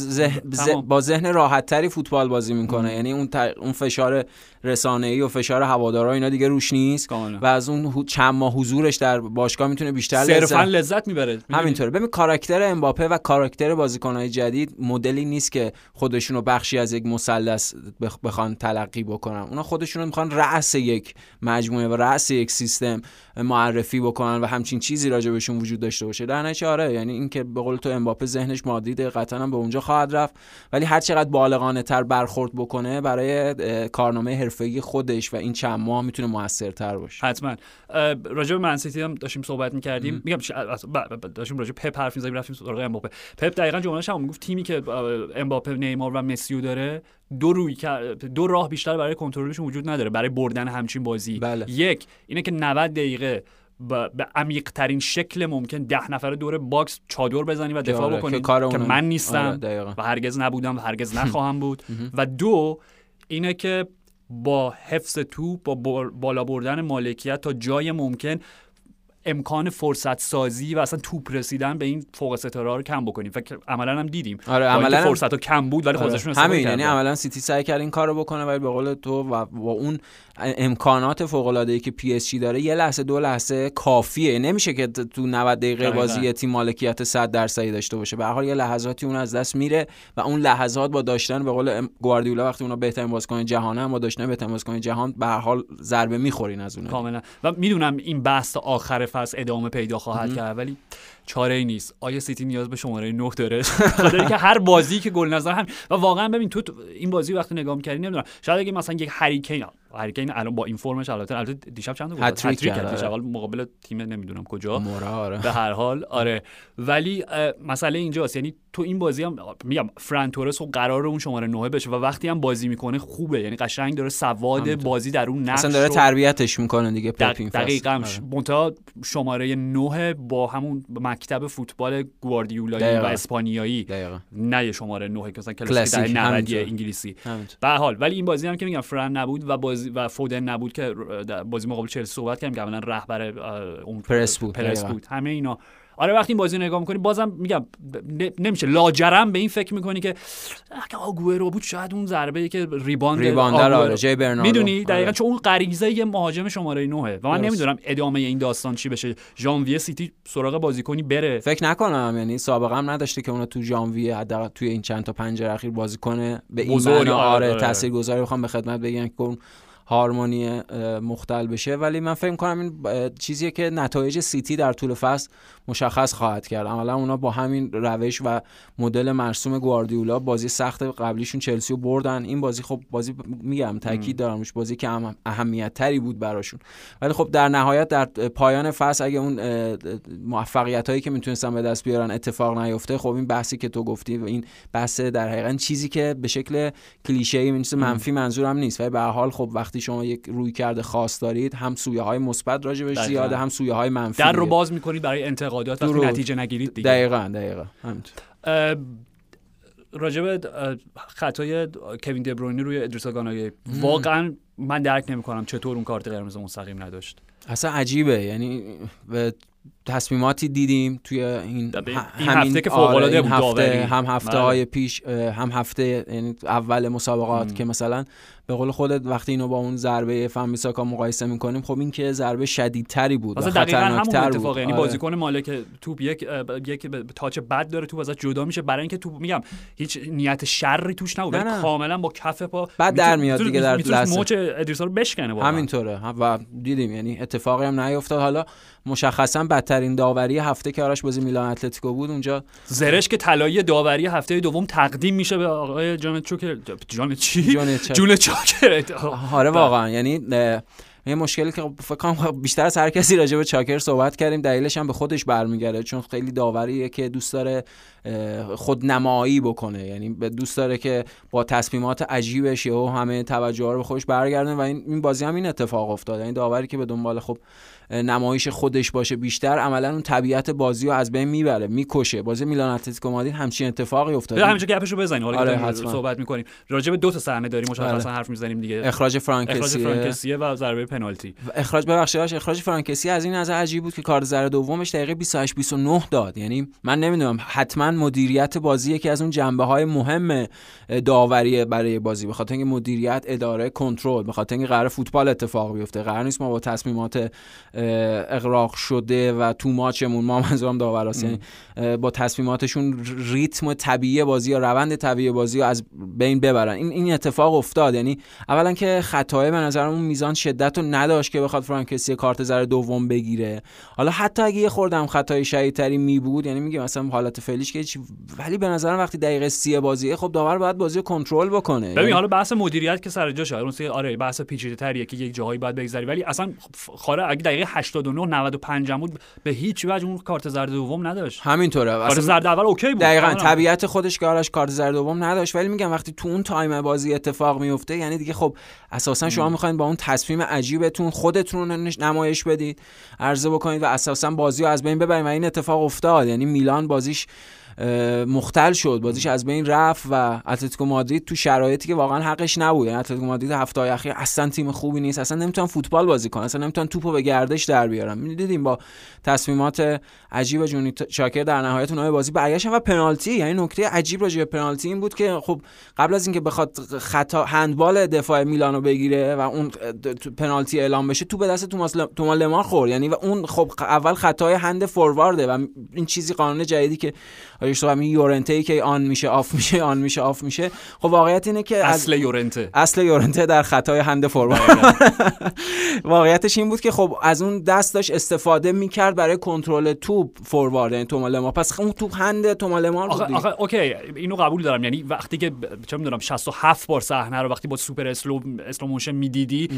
با ذهن راحت تری فوتبال بازی می‌کنه. یعنی اون اون فشار رسانه‌ای و فشار هوادارا اینا دیگه روش نیست. و از اون چند ماه حضورش در باشگاه می‌تونه بیشتر لذت لذت می‌بره. همینطوره. ببین کاراکتر امباپه و کاراکتر بازیکن‌های جدید مدلی نیست که خودشون رو بخشی از یک مثلث بخوان تلقی بکنن. اونا خودشون رو می‌خوان رأس یک مجموعه و رأس یک سیستم معرفی بکنن و همچین چیزی راجع بهشون وجود داشته باشه. در نتیجه آره یعنی اینکه به قول تو امباپه ذهنش مادرید قطعا به اونجا خواهد رفت. ولی هر چقدر بالغانه تر برخورد بکنه برای کارنامه حرفه‌ای خودش و این چند ماه می‌تونه موثرتر باشه. حتما. راجع به منسیتی هم داشتیم صحبت می‌کردیم. میگم داشتیم راجع پپ حرف می‌زدیم رفتیم سراغ امباپه. پپ دقیقاً جمله‌ش هم می‌گفت تیمی که امباپه نیمار و مسی داره دو روی دو راه بیشتر برای کنترلشون وجود نداره برای بردن همچین بازی. بله. یک اینه که 90 دقیقه به عمیق ترین شکل ممکن ده نفره دور باکس چادر بزنی و دفاع بکنی. که, من نیستم آره، و هرگز نبودم و هرگز نخواهم بود. و دو اینه که با حفظ توپ با بالا بردن مالکیت تا جای ممکن امکان فرصت سازی و اصلا توپ رسیدن به این فوق ستاره رو کم بکنیم. فکر عملا هم دیدیم. آره عملا فرصت رو کم بود ولی آره. خودشون همین یعنی عملا سیتی سعی کرد این کارو بکنه ولی به قول تو و با اون امکانات فوق العاده ای که پی اس جی داره یه لحظه دو لحظه کافیه. نمیشه که تو 90 دقیقه بازی تیم مالکیت 100 درصدی داشته باشه. به هر حال یه لحظاتی اون از دست میره و اون لحظات با داشتن به قول گواردیولا وقتی اونا بهترین بازیکن جهان هم با داشتن بهترین بازیکن جهان به هر حال ضربه می‌خورین از اون کاملا. و می‌دونم این بحث آخر فرض ادامه پیدا خواهد کرد ولی چاره ای نیست. آیا سیتی نیاز به شماره 9 داره؟ خاطر که هر بازی که گل نظر هم و واقعا ببین تو این بازی وقتی نگاه می‌کردی نمی‌دونم. شاید اگه مثلا یک هریکین هریکین الان با این فرمش البته البته دیشب چند بود هتریک کرد. دیشب مقابل تیم نمی‌دونم کجا. آره. به هر حال آره. ولی مسئله اینجاست. یعنی تو این بازی هم میگم فران تورس و قرار اون شماره 9 بشه و وقتی هم بازی می‌کنه خوبه. یعنی قشنگ داره سواد بازی در اون نقش داره تربیتش می‌کنه دیگه دقیقاً. آره. شماره 9 با همون مکتب فوتبال گواردیولایی و اسپانیایی. نه شماره 9 که مثلا کلاسیک 90 انگلیسی. به حال. ولی این بازی هم که میگم فران نبود و بازی و فودن نبود که بازی مقابل چلسی صحبت کردیم. که اولا رهبر اون پرس بود. پرس بود. همه اینا. آره وقتی این بازی نگاه می‌کنی بازم میگم نمیشه لاجرم به این فکر می‌کنی که اگه رو بود شاید اون ضربه که ریباند ریباندر آره جی برناردو. می‌دونی؟ دقیقا آره. چون اون غریزه یه مهاجم شماره 9 و من نمی‌دونم ادامه این داستان چی بشه. ژانویه سیتی سراغ بازیکنی بره. فکر نکنم یعنی سابقه هم نداشته که اونو تو ژانویه حداقل توی این چند تا پنجره اخیر بازی کنه. به این آره, آره, آره. تاثیرگذاری بخوام به خدمت بگم که هارمونی مختل بشه. ولی من فکر کنم این چیزیه که نتایج سیتی در طول فصل مشخص خواهد کرد. عملا اونا با همین روش و مدل مرسوم گواردیولا بازی سخت قبلیشون چلسی رو بردن. این بازی خب بازی میگم تاکید دارم بازی که اهمیت تری بود براشون. ولی خب در نهایت در پایان فصل اگه اون موفقیت هایی که می‌تونستن به دست بیارن اتفاق نیفته خب این بحثی که تو گفتی و این بحث در حقیقت چیزی که به شکل کلیشه ای منفی منظورم نیست. ولی به حال خب وقتی شما یک روی کرده خاص دارید هم سویه های مثبت راجبش زیاده هم سویه های منفی. در رو باز می‌کنید برای انتقادات وقتی نتیجه نگیرید دیگه. دقیقاً دقیقاً. راجب خطای کوین دبروینی روی ادریسا گاناگی واقعا من درک نمی‌کنم چطور اون کارت قرمز مستقیم نداشت. اصلا عجیبه. یعنی تصمیماتی دیدیم توی این, این هفته که فوق العاده آره، هفته هم هفته بله. های پیش هم هفته یعنی اول مسابقات که مثلا به قول خودت وقتی اینو با اون ضربه فامیساکا مقایسه می‌کنیم خب این که ضربه شدیدتری بود و خطرناکتر بود. یعنی آره. بازیکن مالک توپ یک یک تاچ بد داره توپ ازش جدا میشه. برای اینکه توپ میگم هیچ نیت شری توش نبود. کاملا با کف پا بعد در میاد دیگه در لحظه. موچ ادریسا رو بشکنه همینطوره. و دیدیم یعنی اتفاقی هم نیفتاد. حالا مشخصا بدترین داوری هفته که آرش بازی میلان اتلتیکو بود اونجا زرش که طلایی داوری هفته دوم تقدیم میشه به آقای جان چوکر جان چی؟ جون چاکر. آره واقعا. یعنی یه مشکلی که فکر کنم بیشتر از هر کسی راجع به چاکر صحبت کردیم دلیلش هم به خودش برمیگرده. چون خیلی داوریه که دوست داره خودنمایی بکنه. یعنی به دوست داره که با تصمیمات عجیبش و همه توجه رو به خودش برگردونه و این بازی هم این اتفاق افتاد این یعنی داوری که به دنبال خب نمایش خودش باشه بیشتر عملا اون طبیعت بازی رو از بین می‌بره می‌کشه. بازی میلان اتلتیکو مادرید همچین اتفاقی افتاد همینجا گپشو بزنیم. حالا آره صحبت می‌کنیم. راجع به دو تا صحنه داریم مشخصا بله. حرف می‌زنیم دیگه. اخراج فرانکسی اخراج فرانکسی و ضربه پنالتی. اخراج ببخشید اخراج فرانکسی از این نظر عجیب بود که کار زرد دومش دقیقه 28 29 داد. یعنی من نمی‌دونم حتما مدیریت بازی یکی از اون جنبه های مهم داوری برای بازی. به خاطر اینکه مدیریت اداره کنترل به خاطر اینکه قرار فوتبال اتفاق بیفته قرار نیست ما با تصمیمات اقراق شده و تو ماچمون ما منظورم داوراست یعنی با تصمیماتشون ریتم طبیعی بازی یا روند طبیعی بازی رو از بین ببرن. این این اتفاق افتاد. یعنی اولا که خطای به نظرم اون میزان شدت رو نداشت که بخواد فرانکسی کارت زرد دوم بگیره. حالا حتی اگه یه خوردم خطای شدیدتری می بود یعنی میگم مثلا حالت فعلیش که ولی به نظرم وقتی دقیقه سی بازیه خب داور باید بازی رو کنترل بکنه. ببین یعنی حالا بحث مدیریت که سر جاشه اون آره بحث پیچیده‌تریه که یک جاهایی باید بگذری. ولی اصلا آره اگه دقیقه 89 95 بود به هیچ وجه اون کارت زرد دوم نداشت. همینطوره. کارت زرد اول اوکی بود. دقیقاً طبیعت خودش که آرش کارت زرد دوم نداشت. ولی میگم وقتی تو اون تایم بازی اتفاق میفته یعنی دیگه خب اساسا شما می‌خواین با اون تصمیم عجیبتون خودتون رو نمایش بدید عرضه بکنید و اساسا بازی رو از بین ببرید. و این اتفاق افتاد. یعنی میلان بازیش مختل شد. بازیش از بین رفت و اتلتیکو مادرید تو شرایطی که واقعا حقش نبود. یعنی اتلتیکو مادرید هفته اخیر اصلا تیم خوبی نیست. اصلا نمی‌تونن فوتبال بازی کنن. اصلا نمی‌تونن توپو به گردش در بیارن. می‌دیدیم با تصمیمات عجیب جونی شاکر در نهایت اونها بازی برگشتن و پنالتی. یعنی نکته عجیب راجع به پنالتی این بود که خب قبل از اینکه بخواد خطا هندبال دفاع میلانو بگیره و اون پنالتی اعلام بشه تو به دست توماس تومال لمار خورد. یعنی و اون خب اول خطای هند فوروارده و این چیزی قانون جدیدی که راجعش صحبت یورنته که آن میشه آف میشه آن میشه آف میشه. خب واقعیت اینه که اصل یورنته. اصل یورنته در خطای هند فوروارد. واقعیتش این بود که خب از اون دست داشت استفاده می‌کرد برای کنترل توپ فوروارد یعنی تومال ما پس اون توپ هند تومال ما آخه, آخه اوکی اینو قبول دارم. یعنی وقتی که چه می‌دونم 67 بار صحنه رو وقتی با سوپر اسلو اسلو موشن می‌دیدی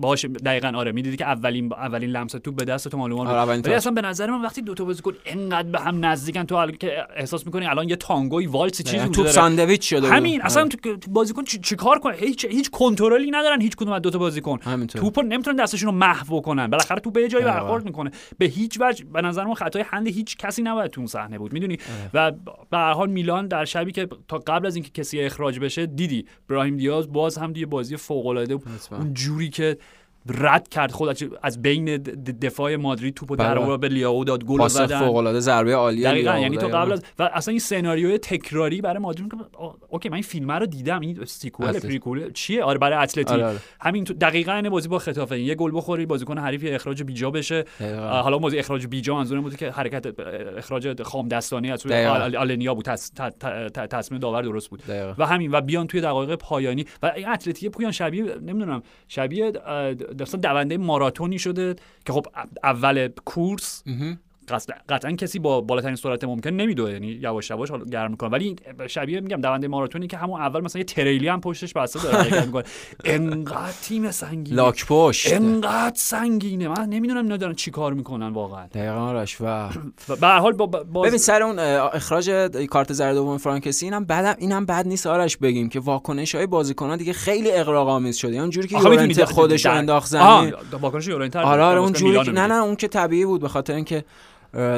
باش دقیقاً آره می‌دیدی که اولین اولین لمس توپ به دست تومال ما آره اصلا به نظر من وقتی دو تا بازیکن انقدر به هم نزدیکن تو که احساس می‌کنی الان یه تانگوی والس چیزی توپ ساندویچ شده همین اصلا بازیکن چیکار کنه؟ هیچ هیچ کنترلی ندارن هیچ کدوم از دو تا بازیکن توپو نمی‌تونن دستشون رو محو کنن بالاخره توپ به جایی برخورد می‌کنه. به هیچ وجه به نظر من خطای هند هیچ کسی نباید تو اون صحنه بود. می‌دونی؟ و به هر حال میلان در شبی که تا قبل از اینکه کسی اخراج بشه دیدی. براهیم دیاز باز هم دیگه بازی فوق العاده اون جوری که رد کرد. خود از بین دفاع مادرید توپو در بله. به لیاو داد. گل زدن. فوق العاده ضربه عالیه دقیقاً یعنی تو قبل از و اصلا این سناریوی تکراری برای مادرید اوکی من این فیلم رو دیدم. این سیکوئل پریکول چیه؟ آره برای اتلتی. آره آره. همین تو دقیقاً این بازی با خطافه. یه گل بخوری بازیکن حریف اخراج بیجا بشه. حالا بازی اخراج بیجا منظورم بود که حرکت اخراج خام دستانی از آلنیا بود. تصمیم داور درست بود. و همین و بیان توی دقایق پایانی. و این اتلتی پویان شبیه نمی‌دونم شبیه مثلا دونده ماراتونی شده که خب اول کورس قطعا کسی با بالاترین سرعت ممکن نمیدوه یعنی یواش یواش گرم می‌کنه. ولی شبیه میگم دونده ماراتونی که همون اول مثلا یه تریلی هم پشتش بسته داره می‌کنه. انقدر تیم سنگینه. لاک پشت. انقدر سنگینه. من نمی‌دونم اینا دارن چیکار می‌کنن واقعا. دقیقاً راش و به هر حال باز... ببین سر اون اخراج کارت زرد دوم فرانکسی اینم بعد اینم بد نیست آرش بگیم که واکنش های بازیکن‌ها دیگه خیلی اغراق آمیز شده. یعنی اونجوری که یورنت خودش انداخت زمین. واکنش یورنت آره آره اونجوری نه نه اون که طبیعی بود به خاطر اینکه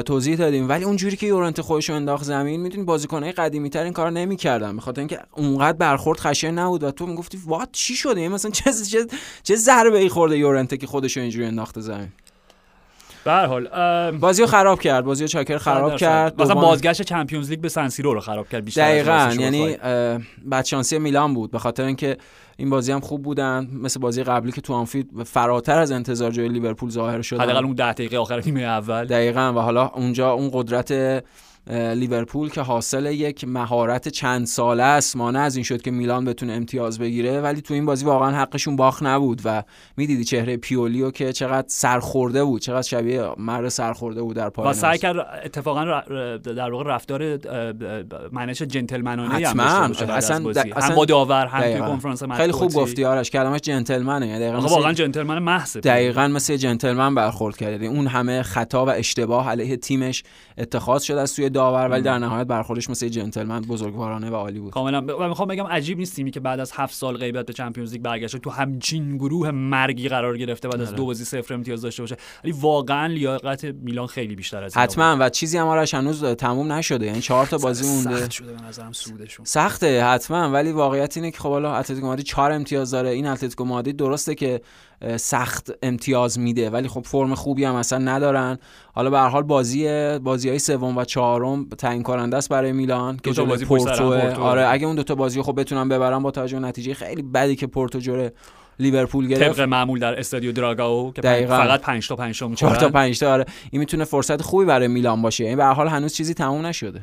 توضیح دادیم. ولی اونجوری که یورنت خودش رو انداخت زمین می‌دونی بازیکنای قدیمی تر این کار نمی‌کردن. به خاطر اینکه اونقدر برخورد خشن نبود و تو می‌گفتی وات؟ چی شده؟ مثلا چه چه چه ضربه ای خورده یورنت که خودش رو اینجوری انداخت زمین؟ به هر حال بازی رو خراب کرد بازی چاکر خراب کرد مثلا بازگشت چمپیونز لیگ به سنسیرو رو خراب کرد بیشتر دقیقاً یعنی بدشانسی میلان بود به خاطر اینکه این بازی هم خوب بودن مثل بازی قبلی که تو آنفیلد فراتر از انتظار جای لیورپول ظاهر شد حداقل اون 10 دقیقه آخر نیمه اول. دقیقاً و حالا اونجا اون قدرت لیورپول که حاصل یک مهارت چند ساله است. مانع از این شد که میلان بتونه امتیاز بگیره ولی تو این بازی واقعا حقشون باخ نبود و می‌دیدی چهره پیولیو که چقدر سرخورده بود چقدر شبیه مرد سرخورده بود در پایان و سعی کرد اتفاقا در واقع رفتار منش جنتلمنانه حتما. اصلا هم با داور هم کنفرانس خیلی خوب گفتی آرش کلمش جنتلمنه. یعنی دقیقاً واقعا جنتلمن محض دقیقاً مثل جنتلمن برخورد کرد. اون همه خطا و اشتباه علیه تیمش اتخاذ شده از سوی داور ولی در نهایت برخوردش مثل جنتلمن بزرگوارانه و عالی بود. کاملا. و می‌خوام بگم عجیب نیست تیمی که بعد از هفت سال غیبت به چمپیونز لیگ برگشته تو همچین گروه مرگی قرار گرفته بعد از آره. دو بازی صفر امتیاز داشته باشه. ولی واقعا لیاقت میلان خیلی بیشتر از حتما. و چیزی هم آرش هنوز تموم نشده. یعنی چهار تا بازی مونده. سخت شده به نظرم سودشون. سخته حتما. ولی واقعیت اینه که خب حالا اتلتیکو مادرید 4 امتیاز داره. این اتلتیکو مادرید درسته که سخت امتیاز میده. ولی خب فرم خوبی هم اصلا ندارن. حالا به هر حال بازی بازی های سوم و چهارم تعیین کننده است برای میلان که جلوی بازی پورتو. آره اگه اون دوتا بازی خب بتونن ببرن با توجه نتیجه خیلی بدی که پورتو جوره لیورپول گرفت. طبق معمول در استادیو دراگاو که دقیقا. فقط 5 تا 5 تا 4 تا 5 تا آره. این می‌تونه فرصت خوبی برای میلان باشه. این به هر حال هنوز چیزی تموم نشده.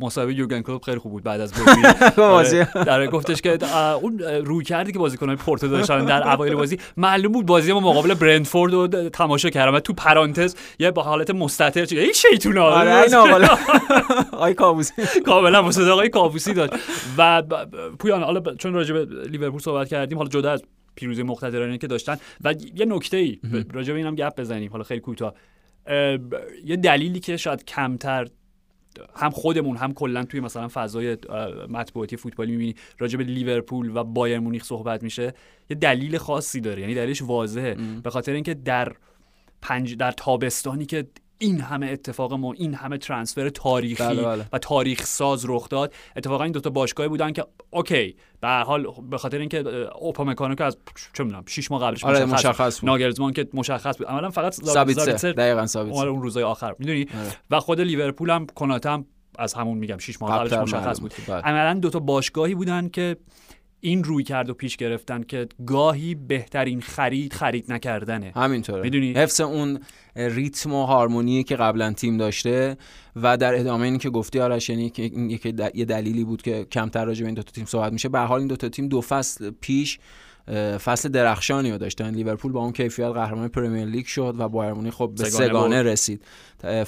مصاحبه یورگن کلوپ خیلی خوب بود بعد از بازی. آره، در گفتش که اون روی کردی که بازیکنان پورتو داشتن در اوایل بازی معلوم بود بازی ما مقابل برندفورد رو تماشا کردم تو پرانتز یه با حالت مستتر چه این شیطونا آره این آقا. آی کابوسی. کاملا مصداقای کابوسی داشت. و پویان حالا چون راجع به لیورپول صحبت کردیم حالا جدا از پیروزی مقتدرانه که داشتن. و یه نکته ای راجع به اینم گپ بزنیم. حالا خیلی کوتاه. یه دلیلی که شاید کمتر هم خودمون هم کلا توی مثلا فضای مطبوعاتی فوتبالی می‌بینی راجع به لیورپول و بایر مونیخ صحبت میشه یه دلیل خاصی داره. یعنی دلیلش واضحه. به خاطر اینکه در پنج در تابستانی که این همه اتفاق ما این همه ترانسفر تاریخی بله بله. و تاریخ ساز رخ داد. اتفاقا این دوتا باشگاهی بودن که اوکی به حال به خاطر اینکه اوپامکانو که از چه می‌دونم 6 ماه قبلش آره مشخص, مشخص بود. ناگلزمان که مشخص بود. عملا فقط سابیتسر دقیقاً سابیتسر اون روزای آخر. می‌دونی؟ آره. و خود لیورپول هم کناته هم از همون میگم 6 ماه قبلش مشخص بود. بله. عملا دو تا باشگاهی بودن که این روی کرد و پیش گرفتن که گاهی بهترین خرید خرید نکردنه. همینطوره. می‌دونی؟ حفظ اون ریتم و هارمونی که قبلا تیم داشته و در ادامه این که گفتی آرش یعنی یه دلیلی بود که کمتر راجع به این دو تا تیم صحبت میشه. به حال این دو تا تیم دو فصل پیش فصل درخشانی رو داشتن لیورپول با اون کیفیت قهرمان پرمیر لیگ شد و بایرن خب به سه‌گانه, رسید.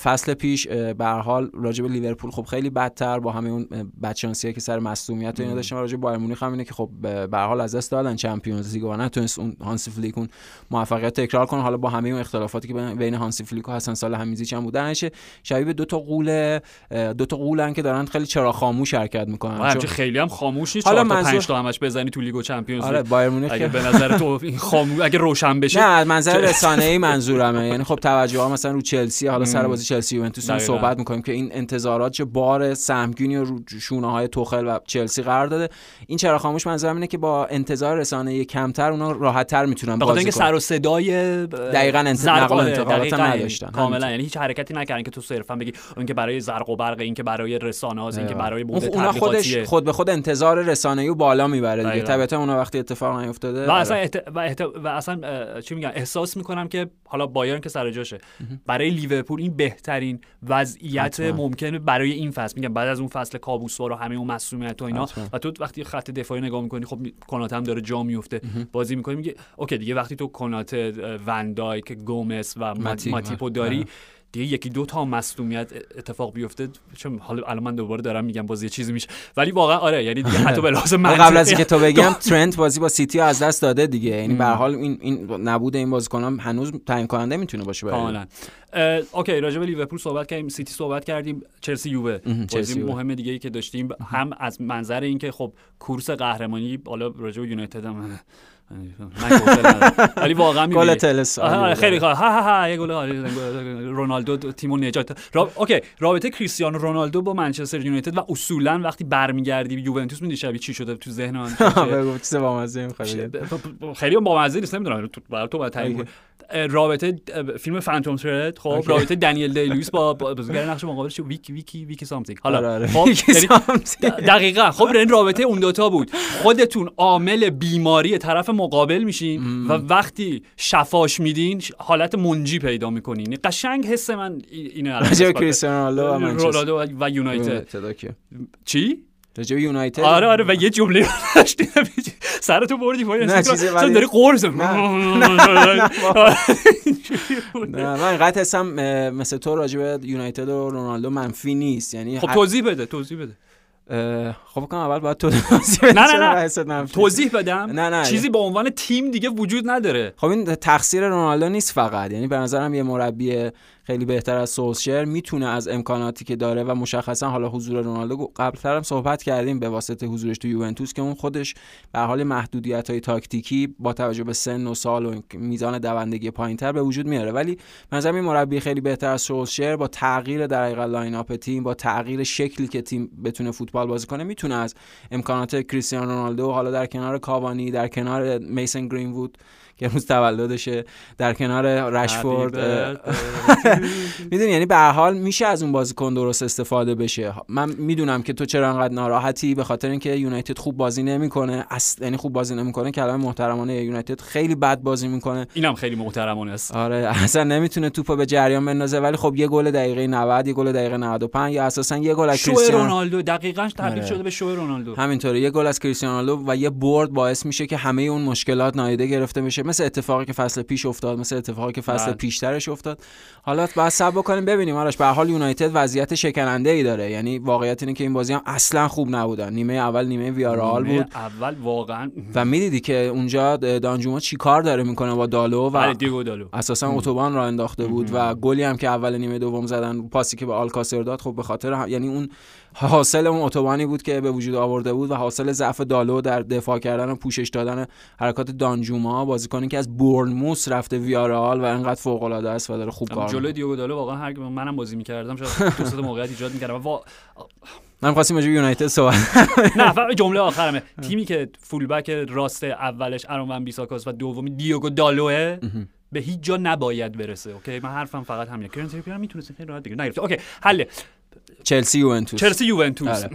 فصل پیش به حال راجع به لیورپول خب خیلی بدتر با همه اون بدشانسیه که سر مصدومیت اینا داشتن راجع به بایرن مونیخ هم اینه که خب به حال از دست دادن چمپیونز لیگ و نتونست اون هانسی فلیک اون موفقیت تکرار کنه. حالا با همه اون اختلافاتی که بین هانسی فلیک و حسن صالحمیدزیچ هم بودن شبیه دو تا قول دو تا قولن که دارن خیلی چرا خاموش حرکت می‌کنن. چون خیلی هم خاموش نیست. حالا تا 5 تا همش بزنی تو لیگ و چمپیونز آره بایر مونیخ اگه به نظر تو این خاموش اگه روشن بشه نه منظر رسانه ای منظورمه. یعنی خب توجه ها مثلا رو چلسی حالا سر بازی چلسی یوونتوس صحبت می‌کنیم که این انتظارات چه بار سهمگینی رو شونه های توخل و چلسی قرار داده. این چرا خاموش منظورم اینه که با انتظار رسانه کمتر اونا راحت تر می‌تونن بازی اینکه سر و صدای دقیقاً نقل انتقالات نداشتن. کاملا. یعنی هیچ حرکتی نکردن که تو صرفا بگی اون که برای زرق و برق این که برای رسانه ها این که برای بود خودش خود به خود انتظار رسانه‌ای بالا می‌بره دیگه. طبیعتا اونا وقتی اتفاق نیفتاده و اصلا و, اصلا چی میگن؟ احساس می‌کنم که حالا بایرن که سر جاشه. برای لیورپول این بهترین وضعیت ممکنه برای این فصل. میگم بعد از اون فصل کابوسوار و همه اون مسئولیت و اینا. و تو وقتی خط دفاعی نگاه می‌کنی خب کناته هم داره جا میفته بازی می‌کنی میگه اوکی دیگه وقتی تو کناته ون‌دایک گومز و ماتیپو داری آره. دیگه یکی دو تا مصدومیت اتفاق بیفته. چون حالا الان من دوباره دارم میگم بازی چیزی میشه. ولی واقعا آره یعنی دیگه حتی به لازم قبل از اینکه تو بگم ترنت بازی با سیتی از دست داده دیگه. یعنی به حال این این نبود این بازیکنان هنوز تعیین کننده می‌تونه باشه کاملا. اوکی راجع به لیورپول صحبت کردیم سیتی صحبت کردیم چلسی یووه بازی مهم دیگه ای که داشتیم. هم از منظر اینکه خب کورس قهرمانی حالا راجع به یونایتد هم ولی واقعا گل تلس خیلی ها ها ها یه گل رونالدو تیمو نجات اوکی رابطه کریستیانو رونالدو با منچستر یونایتد و اصولا وقتی برمیگردی یوونتوس میدی شبیه چی شده؟ تو ذهن من بگو چیز بامزه خیلی بامزه نیست نمی‌دونم برای تو باید تعیین رابطه فیلم فانتوم ترد خب رابطه دنیل دی لوئیس با بازیگر نقش مقابلش ویکی ویکی ویکی سامثینگ. حالا آره، آره. خب یعنی دقیقاً خب این رابطه اون دوتا بود. خودتون عامل بیماری طرف مقابل میشین و وقتی شفاش میدین حالت منجی پیدا می‌کنین قشنگ حس من اینه راجع کریستیانو رونالدو و یونایتد. چی؟ راجع یونایتد؟ آره آره و یه جمله داشتیم. سر تو بردی پایین. نه چیزی ولی داری قرض نه. من. اینقدر حسم مثل تو راجع به یونایتد و رونالدو منفی نیست. یعنی خب توضیح بده توضیح بده. خب کنم اول باید تو نه نه نه. توضیح بدم. نه نه چیزی به عنوان تیم دیگه وجود نداره. خب این تقصیر رونالدو نیست فقط. یعنی به نظرم یه مربی خیلی بهتر از سولشر می‌تونه از امکاناتی که داره و مشخصا حالا حضور رونالدو قبلتر هم صحبت کردیم به واسطه حضورش تو یوونتوس که اون خودش به حال محدودیت های تاکتیکی با توجه به سن و سال و میزان دوندگی پایینتر به وجود میاره. ولی مثلا این مربی خیلی بهتر از سولشر با تغییر در حقیقت line up تیم با تغییر شکلی که تیم بتونه فوتبال بازی کنه می‌تونه از امکانات کریستیانو رونالدو حالا در کنار کاوانی در کنار میسن گرینوود که روز تولدشه در کنار رشفورد می‌دونی یعنی به حال میشه از اون بازیکن درست استفاده بشه. من می‌دونم که تو چرا انقدر ناراحتی به خاطر اینکه یونایتد خوب بازی نمی‌کنه. اصلا یعنی خوب بازی نمی‌کنه کلمه محترمانه یونایتد خیلی بد بازی می‌کنه. اینم خیلی محترمانه است. آره اصلا نمی‌تونه توپو به جریان بندازه ولی خب یه گل دقیقه 90 یه گل دقیقه 95 یا اساسا یه گل از کریستیانو رونالدو دقیقاً تبدیل آره. شده به شو رونالدو. همینطوره یه گل از کریستیانو و یه برد باعث میشه که همه اون مشکلات نایده گرفته بشه. مثل اتفاقی که فصل پیش افتاد مثل اتفاقی که فصل بله. پیشترش افتاد. حالا بعد سب بکنیم. ببینیم آرش به حال یونایتد وضعیت شکننده ای داره. یعنی واقعیت اینه که این بازی هم اصلا خوب نبودن. نیمه اول نیمه ویارال بود. اول واقعا و می‌دیدی که اونجا دانجوما چیکار داره می‌کنه با دالو و بله، دیگو دالو. اساسا اتوبان را انداخته بود و گلی هم که اول نیمه دوم زدن پاسی که به آلکاسر داد خب به خاطر یعنی اون حاصل اون اتوبانی بود که به وجود آورده بود و حاصل ضعف دالو در دفاع کردن و پوشش دادن حرکات دانجوما. بازیکنی که از بورنموث رفته ویارئال و انقدر فوق العاده است و داره خوب کار جلوی دیوگو دالو واقعا هر منم بازی می‌کردم شاید دو موقعیت ایجاد می‌کردم. و من خواستیم راجع یونایتد صحبت نه فقط جمله آخرمه. تیمی که فولبک راست اولش ارون وان بیساکاس و دومی دیوگو دالوه به هیچ جا نباید برسه okay؟ من حرفم فقط همینه. کیرن تریپیر می‌تونست خیلی راحت دیگه نگرفته. okay حله. چلسی یوونتوس. چلسی یوونتوس. آره.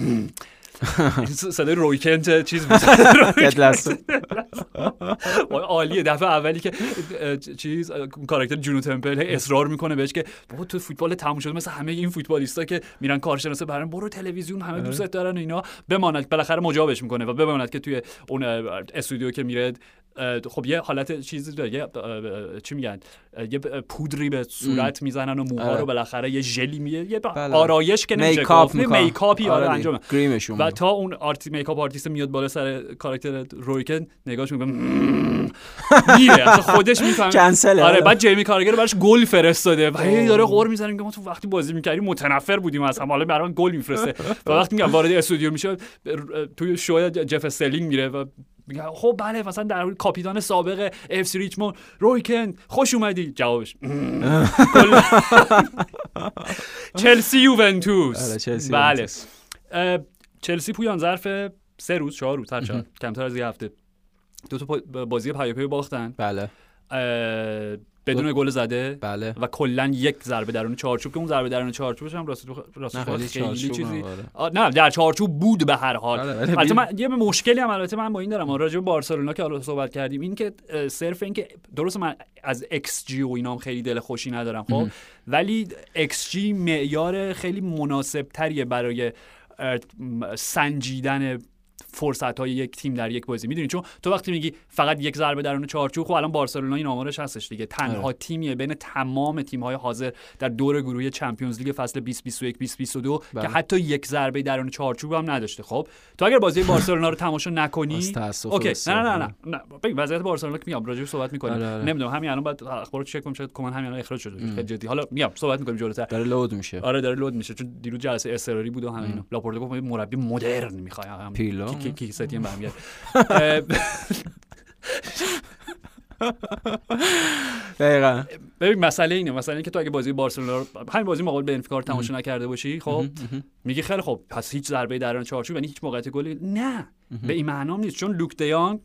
صدای رویکنت چیز عالیه دفعه اولی که چیز کاراکتر جونو تمپل اصرار می‌کنه بهش که بابا تو فوتبال تموم شده مثل همه این فوتبالیستا که میرن کارشناسه برن برو تلویزیون همه دوست دارن و اینا. بماند بالاخره مجابش می‌کنه و بماند که توی اون استودیو که میره خب یه حالت چیزی داره چی میگن؟ یه پودری به صورت می‌زنن و موها رو آره. بالاخره یه ژلی میه یه بله. آرایش که نمیشه میکاپ میکاپی آره, آره انجام. و تا اون آرتی میکاپ آرتیست میاد بالا سر کاراکتر رویکن نگاهش می‌کنه. میره. خودش می‌فهمه. آره بعد جیمی کارگر براش گل فرستاده. و هی داره قور می‌زنه که ما تو وقتی بازی می‌کردیم متنفر بودیم از هم حالا برام گل میفرسته. و وقتی میگم وارد استودیو میشه توی شو جف استرلینگ میره و میگه خب بله مثلا در کاپیتان سابق اف سی ریچمون رویکن خوش اومدی. جوابش. چلسی یوونتوس. بله. چلسی پویان ظرف سه روز چهار روز هر کمتر از یه هفته. دو تا بازی پیاپی باختن. بله. بدون گل زده؟ بله. و کلا یک ضربه درون چارچوب که اون ضربه درون چارچوبش هم راست راست خیلی, خیلی چیزی نه در چارچوب بود به هر حال. بله، البته من یه مشکلی هم البته من با این دارم. راجع به بارسلونا که حالا صحبت کردیم این که صرف این که درست من از XG و اینام خیلی دل خوشی ندارم خب؟ ولی XG معیار خیلی مناسب تریه برای سنجیدن فرصت های یک تیم در یک بازی. می‌دونی چون تو وقتی میگی فقط یک ضربه درون چارچوب خب الان بارسلونا این آمارش هستش دیگه. تنها آره. تیمیه بین تمام تیم های حاضر در دور گروهی چمپیونز لیگ فصل 2021 2022 بله. که حتی یک ضربه درون چارچوب هم نداشته. خب؟ تو اگر بازی بارسلونا رو تماشا نکنی okay. نه نه نه نه, نه. وضعیت بارسلونا که میام راجع صحبت می‌کنیم. آره، آره. نمی‌دونم همین الان بعد اخبار چک کنم شاید کمان همین الان اخراج شده. خیلی جدی. حالا میام صحبت می‌کنیم جلوتر. داره load میشه. آره داره load میشه. چون دیروز جلسه اضطراری بود و همین لاپورتا گفت مربی مدرن می‌خوام پیرلو. کی کی برمیاد دقیقا ببین مسئله اینه. مثلا اینکه تو اگه بازی بارسلونا رو همین بازی مقابل بنفیکا رو تماشا نکرده باشی خب میگی خیلی خب پس هیچ ضربه درون چارچوب یعنی هیچ موقعیت گلی نه. به این معنا نیست. چون لوک دی یونگ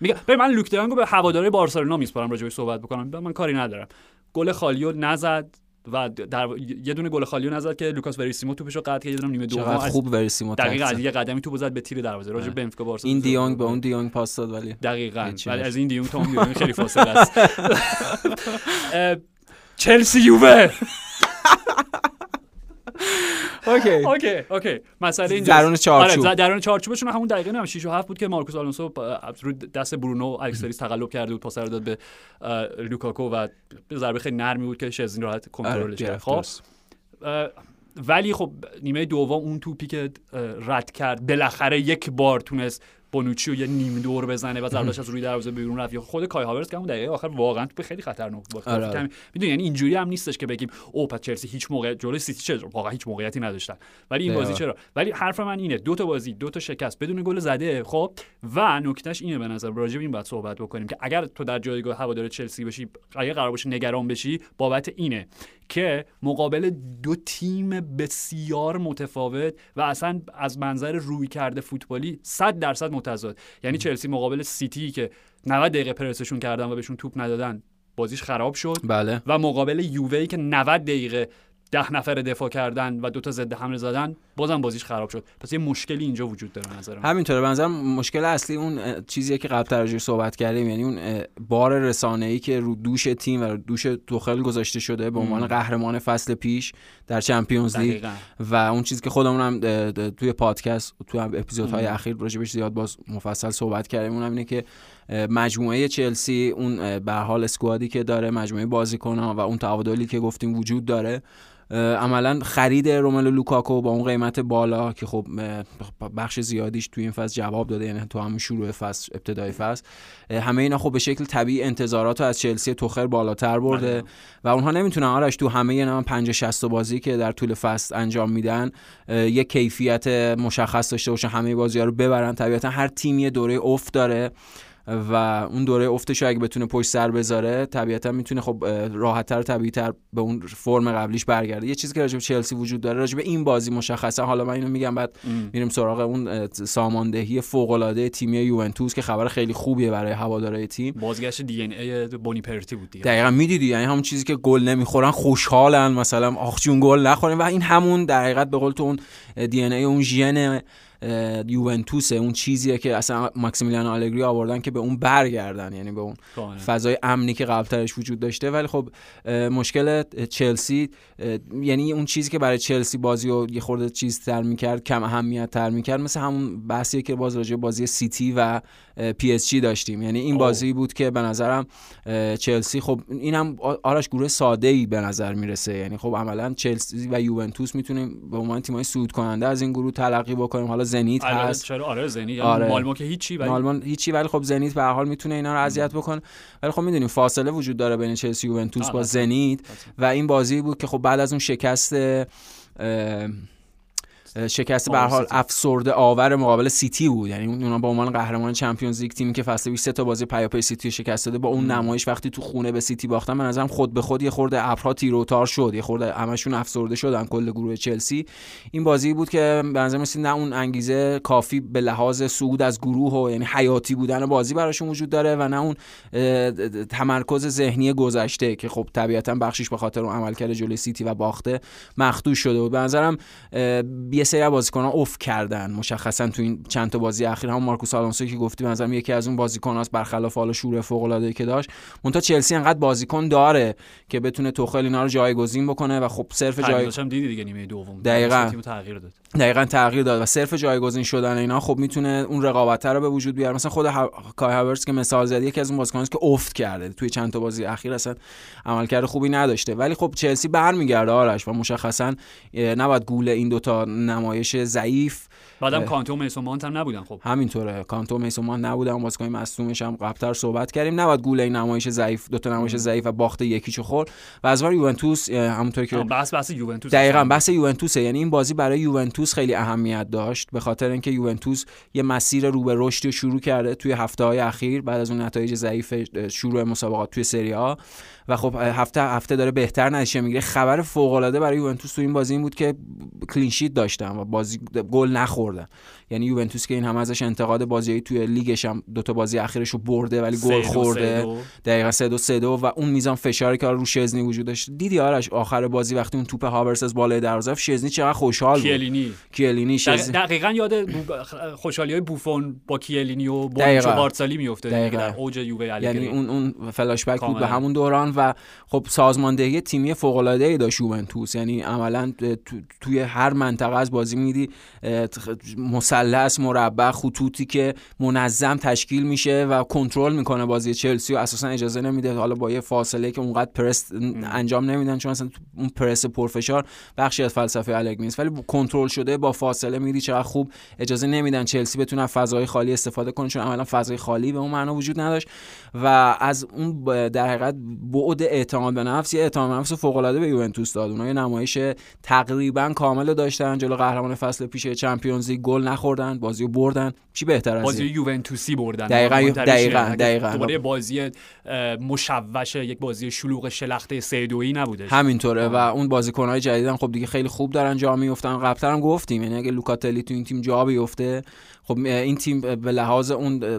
میگه ببین من لوک دی یونگ رو به هواداری بارسلونا میسپارم راجعش صحبت بکنم. من کاری ندارم. گل خالیو نزد. و در یه دونه گل خالی نزد که لوکاس وریسیمو توپشو قطع کرد یه دونه نیمه دوم خوب وریسیمو دقیقاً یه قدمی توپ زد به تیر دروازه. راجع بنفیکا بارسا این دیونگ به اون دیونگ پاس داد ولی دقیقاً. ولی از این دیونگ تا اون دیونگ خیلی فاصله است. چلسی یووه! Okay. Okay okay. مسئله درون چارچوب. آره درون چارچوبشون همون دقیقه هم 6 و 7 بود که مارکوس آلونسو رو دست برونو. الکس تقلب کرده بود پاس رو داد به لوکاکو و ضربه خیلی نرمی بود که شزنی راحت کنترلش کرد. خب. ولی خب نیمه دوم اون توپی که رد کرد بالاخره یک بار تونست بونوچی یه نیم دور بزنه و ضربهش از روی دروازه بیرون رفت. یا خود کای هاورز که اون دقیقه آخر واقعا تو خیلی خطرناک بود. آره. آره. می‌دونی یعنی اینجوری هم نیستش که بگیم او پس چلسی هیچ موقع جلوی سیتی چه واقعا هیچ موقعیتی نداشتن. ولی این بازی چرا؟ ولی حرف من اینه دو تا بازی دو تا شکست بدون گل زده خب؟ و نکتهش اینه به نظر راجع این بعد صحبت بکنیم که اگر تو در جایگاه هوادار چلسی باشی اگه قرار باشه نگران بشی بابت اینه. که مقابل دو تیم بسیار متفاوت و اصلا از منظر روی کرده فوتبالی 100 درصد متضاد. یعنی چلسی مقابل سیتی که 90 دقیقه پرسشون کردن و بهشون توپ ندادن بازیش خراب شد. بله. و مقابل یووه که 90 دقیقه ده نفر دفاع کردن و دوتا ضد حمله زدن بازم بازیش خراب شد. پس یه مشکلی اینجا وجود داره نظرم همینطوره. به مشکل اصلی اون چیزیه که قبل ترجیح صحبت کردیم یعنی اون بار رسانه ای که رو دوش تیم و رو دوش توخل گذاشته شده به عنوان قهرمان فصل پیش در چمپیونز لیگ و اون چیزی که خودمون هم توی پادکست توی اپیزودهای اخیر راجبش زیاد باز مفصل صحبت کردیم. اونم اینه که مجموعه چلسی اون به حال اسکوادی که داره مجموعه بازیکن‌ها و اون تعادلی که گفتیم وجود داره عملا خرید روملو لوکاکو با اون قیمت بالا که خب بخش زیادیش توی این فصل جواب داده یعنی تو همون شروع فصل ابتدای فصل. همه اینا خب به شکل طبیعی انتظارات از چلسی توخر بالاتر برده بله. و اونها نمی‌تونن آرش تو همه اینا 50 60 بازی که در طول فصل انجام میدن یک کیفیت مشخص داشته باشن همه بازی ها رو ببرن. طبیعتا هر تیمی دوره افت داره. و اون دوره افتش اگه بتونه پشت سر بذاره طبیعتا می‌تونه خب راحتتر طبیعیتر به اون فرم قبلیش برگرده. یه چیزی که راجب چلسی وجود داره راجب این بازی مشخصا حالا من اینو میگم بعد میریم سراغ اون ساماندهی فوق العاده تیمی یوونتوس که خبر خیلی خوبیه برای هوادارهای تیم. بازگشت دی ان ای بونی پرتی بود دیگه. دقیقاً می‌دیدی یعنی همون چیزی که گل نمی‌خورن خوشحالن مثلا آخ جون گل نخوریم. و این همون در حقیقت به قول تو اون DNA اون ژن یوونتوس اون چیزیه که اصلا ماسیمیلیانو آلگری آوردن که به اون برگردن یعنی به اون فضای امنی که قبلترش وجود داشته. ولی خب مشکل چلسی یعنی اون چیزی که برای چلسی بازی رو یه خورده چیز تر می‌کرد کم اهمیت تر می‌کرد مثل همون بحثی که باز راجع بازی سیتی و پی اس جی داشتیم. یعنی این بازی بود که به نظرم چلسی خب اینم آرش گروه ساده ای به نظر می‌رسه. یعنی خب عملا چلسی و یوونتوس می‌تونیم به عنوان تیمای صعود کننده از این گروه تلقی بکنیم. حالا زنیت هست. چرا؟ آره زنیت. یعنی آره. مالمو که هیچی ولی مالمو هیچی ولی خب زنیت به هر حال می‌تونه اینا رو اذیت بکنه. ولی خب می‌دونیم فاصله وجود داره بین چلسی و یوونتوس با زنیت. و این بازی بود که خب بعد از اون شکست شکست به حال افسرده آور مقابل سیتی بود. یعنی اونا با عنوان قهرمان چمپیونز لیگ تیمی که فصل 20 تا بازی پیاپی سیتی شکست داده با اون نمایش وقتی تو خونه به سیتی باختن من نظرم خود به خود یه خورده ابرها تیره و تار شد. یه خورده همشون افسرده شدن کل گروه چلسی. این بازی بود که به نظر نه اون انگیزه کافی به لحاظ صعود از گروه و یعنی حیاتی بودن بازی براشون وجود داره و نه اون تمرکز ذهنی گذشته که خب طبیعتا بخشش به خاطر اون عملکرد جلوی سیتی و باخته مخدوش شده بود. به نظرم یه سری بازیکنان اوف کردن. مشخصا تو این چند تا بازی اخیر هم مارکوس آلونسو که گفتی به نظرم یکی از اون بازیکناست برخلاف حالا شور فوق العاده که داشت. مونتا چلسی انقدر بازیکن داره که بتونه توخل اینا رو جایگزین بکنه و خب صرف جای دیدی دیگه نیمه دوم. دقیقاً. تغییر داد. دقیقاً تغییر داد و صرف جایگزین شدن اینا خب می‌تونه اون رقابت رو به وجود بیاره. مثلا خود کای هاورس که مثال زدی یکی از اون بازیکناست که افت کرده. توی چند تا بازی اخیر اصلا عملکرد خوبی نداشته. ولی خب چلسی برمیگرده آرش و مشخصا نباید گول این دوتا نمایش ضعیف. بعدم کانتو میسون مانت هم نبودن خب. همینطوره. کانتو میسون مانت نبودن. بازیکن مصدومش هم قبلتر صحبت کردیم. نباید گول این نمایش ضعیف دو تا نمایش ضعیف و باخت یکیشو خورد. و از یوونتوس همونطور که بحث بحث یوونتوس دقیقاً بحث یوونتوس یعنی این بازی برای یوونتوس خیلی اهمیت داشت. به خاطر اینکه یوونتوس یه مسیر رو به رشد شروع کرده توی هفته های اخیر بعد از اون نتایج ضعیف شروع مسابقات توی سری و خب هفته هفته داره بهتر نتیجه می‌گیره. خبر فوق العاده برای یوونتوس تو این بازی این بود که کلین شیت داشتن و بازی گل نخوردن. یعنی یوونتوس که این هم ازش انتقاد بازی توی لیگش هم دو تا بازی اخیرش رو برده ولی گل خورده. دقیقا 3 2 3 2 و اون میزان فشاری که رو شزنی وجود داشت. دیدی آرش آخر بازی وقتی اون توپ هاورس از بالای دروازه شزنی چقدر خوشحال بود. کیلینی. کیلینی شزنی. دقیقا یاد خوشحالی های بوفون با کیلینی و بونچو بارسالی میفته در اوج یووه یعنی اون اون فلاش بک بود به همون دوران و خب سازماندهی تیمی فوق العاده ای داشت یوونتوس. یعنی عملا توی هر منطقه از بازی میدی مثلث مربع خطوطی که منظم تشکیل میشه و کنترل می‌کنه بازی چلسی و اساسا اجازه نمیده. حالا با یه فاصله که اونقدر پرس انجام نمیدن چون اصلا اون پرس پرفشار بخشی از فلسفه الگری نیست. ولی کنترل شده با فاصله میدی چقدر خوب اجازه نمیدن چلسی بتونه فضای خالی استفاده کنه چون عملا فضای خالی به اون معنا وجود نداشت. و از اون در حقیقت بعد اعتماد به نفس یه اعتماد به نفس فوق العاده به یوونتوس داد. اونها یه نمایش تقریبا کامل داشتن. جلو قهرمان فصل پیش چمپیونز لیگ گل نخوردن بازی رو بردن. چی بهتر از بازی یوونتوسی بردن. دقیقاً دقیقاً دقیقاً. دوباره بازی مشوش یک بازی شلوغ شلخته 3 2 نبوده همینطوره. و اون بازیکن‌های جدیدن خب دیگه خیلی خوب دارن جا میافتن. قبلا هم گفتیم. یعنی اگه لوکاتلی تو این تیم جا بیفته خب این تیم به لحاظ اون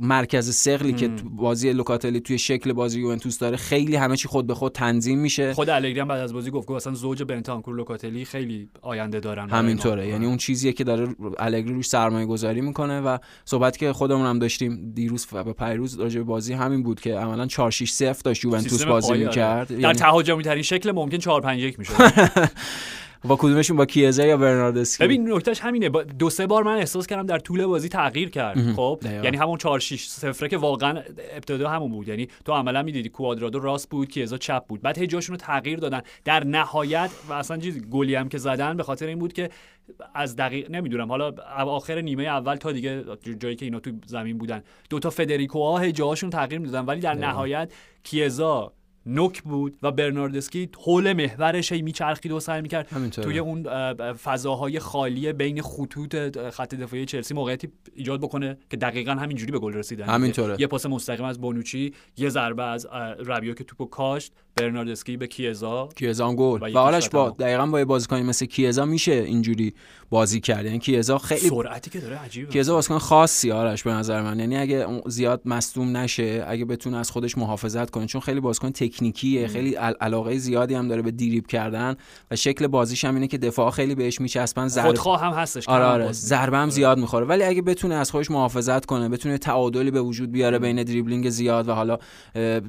مرکز سقلی که بازی لوکاتلی توی شکل بازی یوونتوس داره خیلی همه چی خود به خود تنظیم میشه. خود الگری هم بعد از بازی گفت اصلا زوج بنتانکور لوکاتلی خیلی آینده دارن همینطوره. یعنی اون چیزیه که داره الگری روش سرمایه گذاری می‌کنه و صحبت که خودمون هم داشتیم دیروز و پیروز راجع به بازی همین بود که عملا 4 6 0 داشت یوونتوس بازی می‌کرد. در یعنی... تهاجمی ترین شکل ممکن 4 5 1 می‌شد. با کدومشون؟ با کیزا یا برناردسکی؟ ببین نکتهش همینه. با دو سه بار من احساس کردم در طول بازی تغییر کرد. خب؟ یعنی همون 4 6 0 که واقعا ابتدا همون بود. یعنی تو عملا می‌دیدی کوادرادو راست بود کیزا چپ بود. بعد هی جاشون رو تغییر دادن. در نهایت و اصلا چیز گلی هم که زدن به خاطر این بود که از دقیق نمی‌دونم. حالا آخر نیمه اول تا دیگه جایی که اینا تو زمین بودن. دو تا فدریکو ها جاشون تغییر می‌دادن. ولی در نهایت کیزا نوک بود و برناردسکی حول محورش هی میچرخید و سعی می‌کرد توی اون فضاهای خالی بین خطوط خط دفاعی چلسی موقعیتی ایجاد بکنه که دقیقا همینجوری به گل رسیدن همینطوره. یه پاس مستقیم از بونوچی یه ضربه از ربیو که توپو کاشت. برناردسکی به کیزا کیزا گل. و حالش با دقیقا با بازیکنی مثل کیزا میشه اینجوری بازی کرد. یعنی کیزا خیلی سرعتی که داره عجیبه. کیزا بازیکن خاصی آرش به نظر من. یعنی اگه زیاد مصدوم نشه اگه بتونه از خودش محافظت کنه چون خیلی بازیکن تکنیکیه خیلی علاقه زیادی هم داره به دیریب کردن و شکل بازیش هم اینه که دفاع خیلی بهش میچسبن. ضرب خودخواه هم هستش آره آره. ضربه هم زیاد می‌خوره. ولی اگه بتونه از خودش محافظت کنه بتونه تعادلی به وجود بیاره بین دریبلینگ زیاد و حالا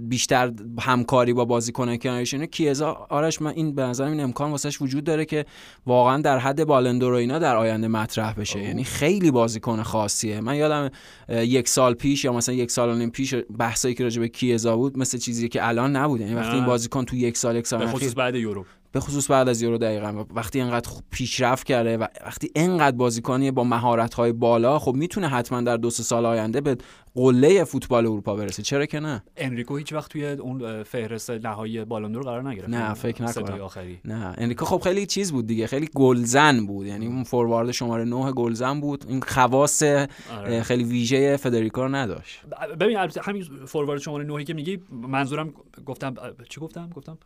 بیشتر همکاری با بازیکن کنارشونه کیزا آرش من این به نظر این امکان واسش وجود داره که واقعا در حد بالندور و اینا در آینده مطرح بشه. یعنی خیلی بازیکن خاصیه. من یادم یک سال پیش یا مثلا یک سال و نیم پیش بحثایی که راجع به کیزا بود مثل چیزی که الان نبود یعنی وقتی این بازیکن تو یک سال یک سال به خصوص بعد یورو. به خصوص بعد از یورو دقیقا. وقتی اینقدر پیشرفت کرده و وقتی اینقدر بازیکنی با مهارت های بالا خب می‌تونه حتما در دو سال آینده به قله فوتبال اروپا برسه. چرا که نه؟ انریکو هیچ وقت توی اون فهرست نهایی بالوندور قرار نگرفت. نه فکر نکنم. آخری. نه انریکو خب خیلی چیز بود دیگه. خیلی گلزن بود. یعنی اون فوروارد شماره 9 گلزن بود. این خواص آره. خیلی ویژه فدریکو رو نداشت. ببین همین فوروارد شماره 9 که میگی منظورم گفتم چی گفتم؟ گفتم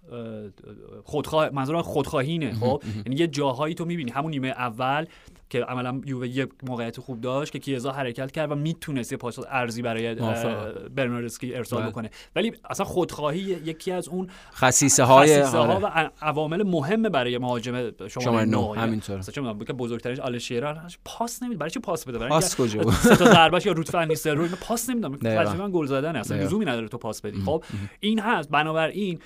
خودخواه منظورم خودخواهینه خب؟ یعنی یه جاهایی تو می‌بینی. همون نیمه اول که عملا یووه یه موقعیت خوب داشت که کیزا حرکت کرد و می‌تونست یه پاس ارزی برای برناردسکی ارسال بله. بکنه. ولی اصلا خودخواهی یکی از اون خصیصه های آره. و عوامل مهم برای مهاجم شما نو همینطور مثلا که بزرگترینش آلشیرا پاس نمیده برای چی پاس بده؟ برای پاس کجا بود؟ سه تا ضربهش یا روت فنیستر رو پاس نمیدم. من گل زدن اصلا لزومی نداره تو پاس بدی. خب این هست. بنابراین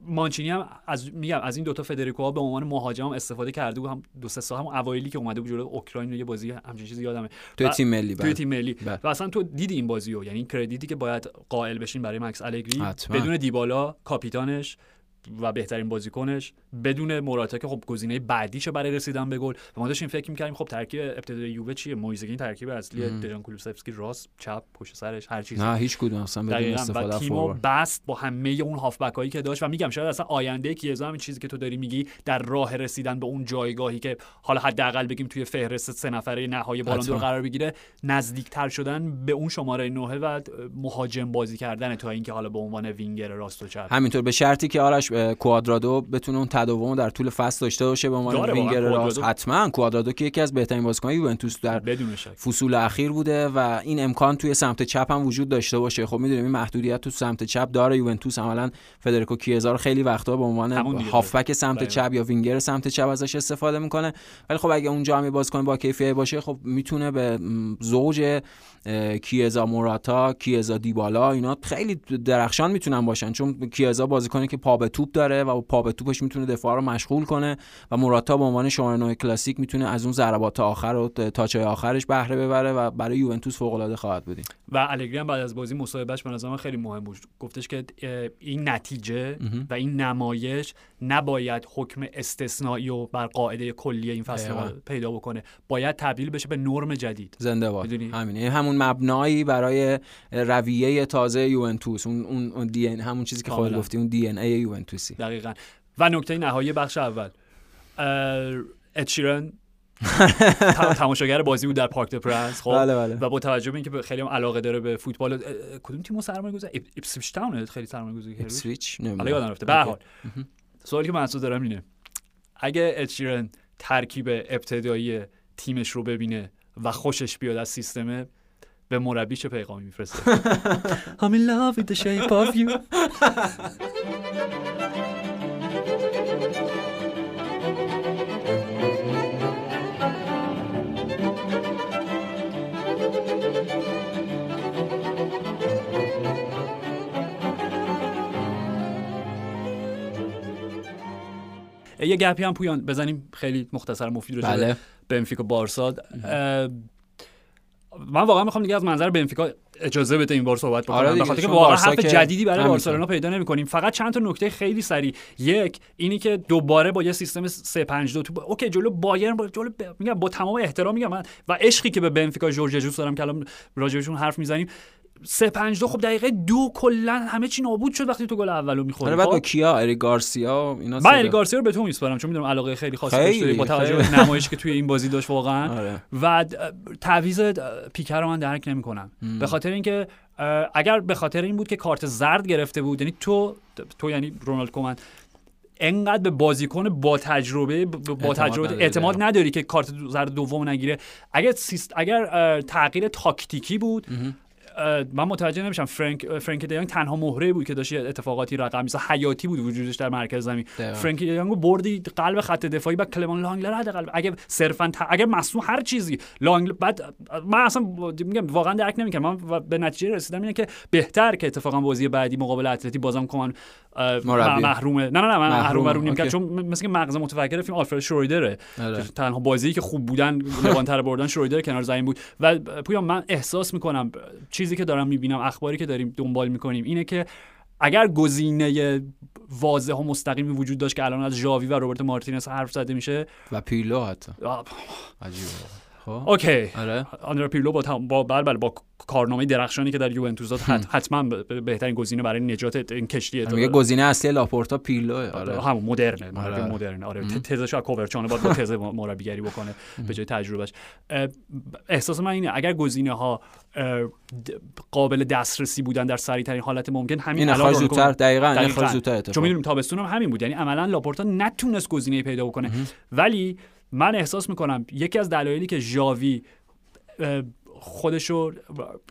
مانچینی هم از میگم از این دوتا فدریکو ها به عنوان مهاجم هم استفاده کرده بود هم دو سه سال هم اوایلی که اومده بود جلوی اوکراین یه بازی همچین چیزی یادمه. تو تیم ملی تو تیم ملی. بله. و اصلا تو دیدی این بازی رو یعنی این کردیتی که باید قائل بشین برای مکس الگری بدون دیبالا کاپیتانش و بهترین بازیکنش بدون موراتا که خب گزینه بعدیشه برای رسیدن به گل. و ما داشتیم فکر می‌کردیم خب ترکیب ابتدایی یووه چیه؟ مویزگین ترکیب اصلی دژان کولوسفسکی راست چپ پشت سرش هر چیزی. نه هیچ کدوم. اصلا بدون استفاده تیمو بست با همه اون هافبک هایی که داشت. و میگم شاید اصلا آینده کیزا همین چیزی که تو داری میگی در راه رسیدن به اون جایگاهی که حالا حداقل بگیم توی فهرست سه نفره نهایی بالندور قرار بگیره نزدیکتر شدن به اون شماره 9 و مهاجم بازی کردن تا اینکه حالا به عنوان وینگر راست و چپ. همینطور. به شرطی که آرش کوادرادو بتونه اون تداوم در طول فصل داشته باشه به عنوان وینگر راست. حتما کوادرادو که یکی از بهترین بازیکنان یوونتوس در فصول اخیر بوده و این امکان توی سمت چپ هم وجود داشته باشه. خب می‌دونیم این محدودیت تو سمت چپ داره یوونتوس. عملا فدریکو کیزا رو خیلی وقتا به عنوان هافبک سمت چپ یا وینگر سمت چپ ازش استفاده می‌کنه. ولی خب اگه اونجا هم بازیکن با کیفیت باشه خب می‌تونه به زوج کیزا موراتا کیزا دیبالا اینا خیلی درخشان می‌تونن باشن. چون کیزا بازیکنی که پا به توپ داره و پا به توپش می‌تونه دفاع رو مشغول کنه و موراتا به عنوان شماره 9 کلاسیک می‌تونه از اون ضربات آخر و تاچای آخرش بهره ببره و برای یوونتوس فوق العاده خواهد بود و الگری هم بعد از بازی مصاحبهش به نظر خیلی مهم بود. گفتش که این نتیجه و این نمایش نباید حکم استثنایی و بر قاعده کلی این فصل پیدا بکنه. باید تبدیل بشه به نرم جدید. زنده باد. همین. همون مبنایی برای رویه تازه یوونتوس. اون اون دی همون چیزی که خودت گفتی اون دی ان ای یوونتوسی دقیقاً. و نکته نهایی بخش اول. ادشیرن تماشاگر بازی بود در پارک د پرنس خب؟ بله بله. و با توجه به اینکه خیلی هم علاقه داره به فوتبال کدوم تیم سرمایه گذاری اپسویچ تاون خیلی سرمایه گذاری کرد اپسویچ حالا یادم رفته. به حال. سوالی که من دارم اینه. اگه ادشیرن ترکیب ابتدایی تیمش رو ببینه و خوشش بیاد از سیستم به مربی چه پیغامی میفرسته. I'm in love with the shape of you. یه گپی هم پویان بزنیم. خیلی مختصر مفید رو بله. بنفیکا بارسا. من واقعا می‌خوام دیگه از منظر بنفیکا اجازه بده این بار صحبت بکنم. آره بخاطر که واقعا حرف جدیدی برای بارسلونا پیدا نمی‌کنیم. فقط چند تا نکته خیلی سریع. یک اینی که دوباره با یه سیستم 352 تو okay جلو بایرن با جلو ب... میگم با تمام احترام میگم من و عشقی که به بنفیکا ژورژ ژسوس دارم که الان راجبشون حرف می‌زنیم. سه پنج دو خب دقیقه دو کلا همه چی نابود شد وقتی تو گل اولو می‌خوری. آره بعد با خب؟ کیا؟ اریک گارسیا اینا من اریک گارسیا رو به تو میسپارم چون می‌دونم علاقه خیلی خاصی داشته با توجه به نمایشی که توی این بازی داشت واقعا. آره. و تعویض پیکر رو من درک نمی‌کنم. به خاطر اینکه اگر به خاطر این بود که کارت زرد گرفته بود یعنی تو تو یعنی رونالد کومن انقدر به بازیکن با تجربه با تجربه اعتماد نداری که کارت زرد دوم نگیره. اگر سیست اگر تغییر تاکتیکی بود من متوجه نمیشم. فرانک فرانک دیانگ تنها مهره بود که داشت اتفاقاتی رقم مثلا حیاتی بود وجودش در مرکز زمین. فرانک دیانگ بردی قلب خط دفاعی بعد کلمان لانگلر حد قلب اگه صرفا ت... اگه مصنوع هر چیزی لانگ بعد من اصلا میگم واقعا درک نمی‌کنم من به نتیجه رسیدم اینه که بهتر که اتفاقا بازی بعدی مقابل اتلتی بازم کمان محرومه نه نه نه من محروم. رو نمی‌کنم چون مثل مغز متفکر فیلم آلفرد شرویدره. آره. تنها بازی که خوب بودن لوانتر بردن شرویدر کنار زمین بود. و پویان من احساس می‌کنم چیزی که دارم می‌بینم اخباری که داریم دنبال می‌کنیم اینه که اگر گزینه واضح و مستقیمی وجود داشت که الان از ژاوی و روبرت مارتینز حرف زده میشه و پیرلو حتی. عجیبه. خب. Okay. آره. آندرآ پیرلو با با بله بله با کارنامه درخشانی که در یوونتوس داد حتما بهترین گزینه برای نجات این کشتی میگه گزینه اصلی لاپورتا پیرلو آره. همون مدرنه آره. مدرن آره. تزش از کوورچانو باید با تز مربیگری بکنه به جای تجربهش. احساس من اینه اگر گزینه ها قابل دسترسی بودن در سریع ترین حالت ممکن همین الان زودتر دقیقاً, دقیقاً. زودتر چون می‌دونیم تابستون هم همین بود یعنی عملا لاپورتا نتونست گزینه پیدا بکنه. ولی من احساس می‌کنم یکی از دلایلی که ژاوی خودش رو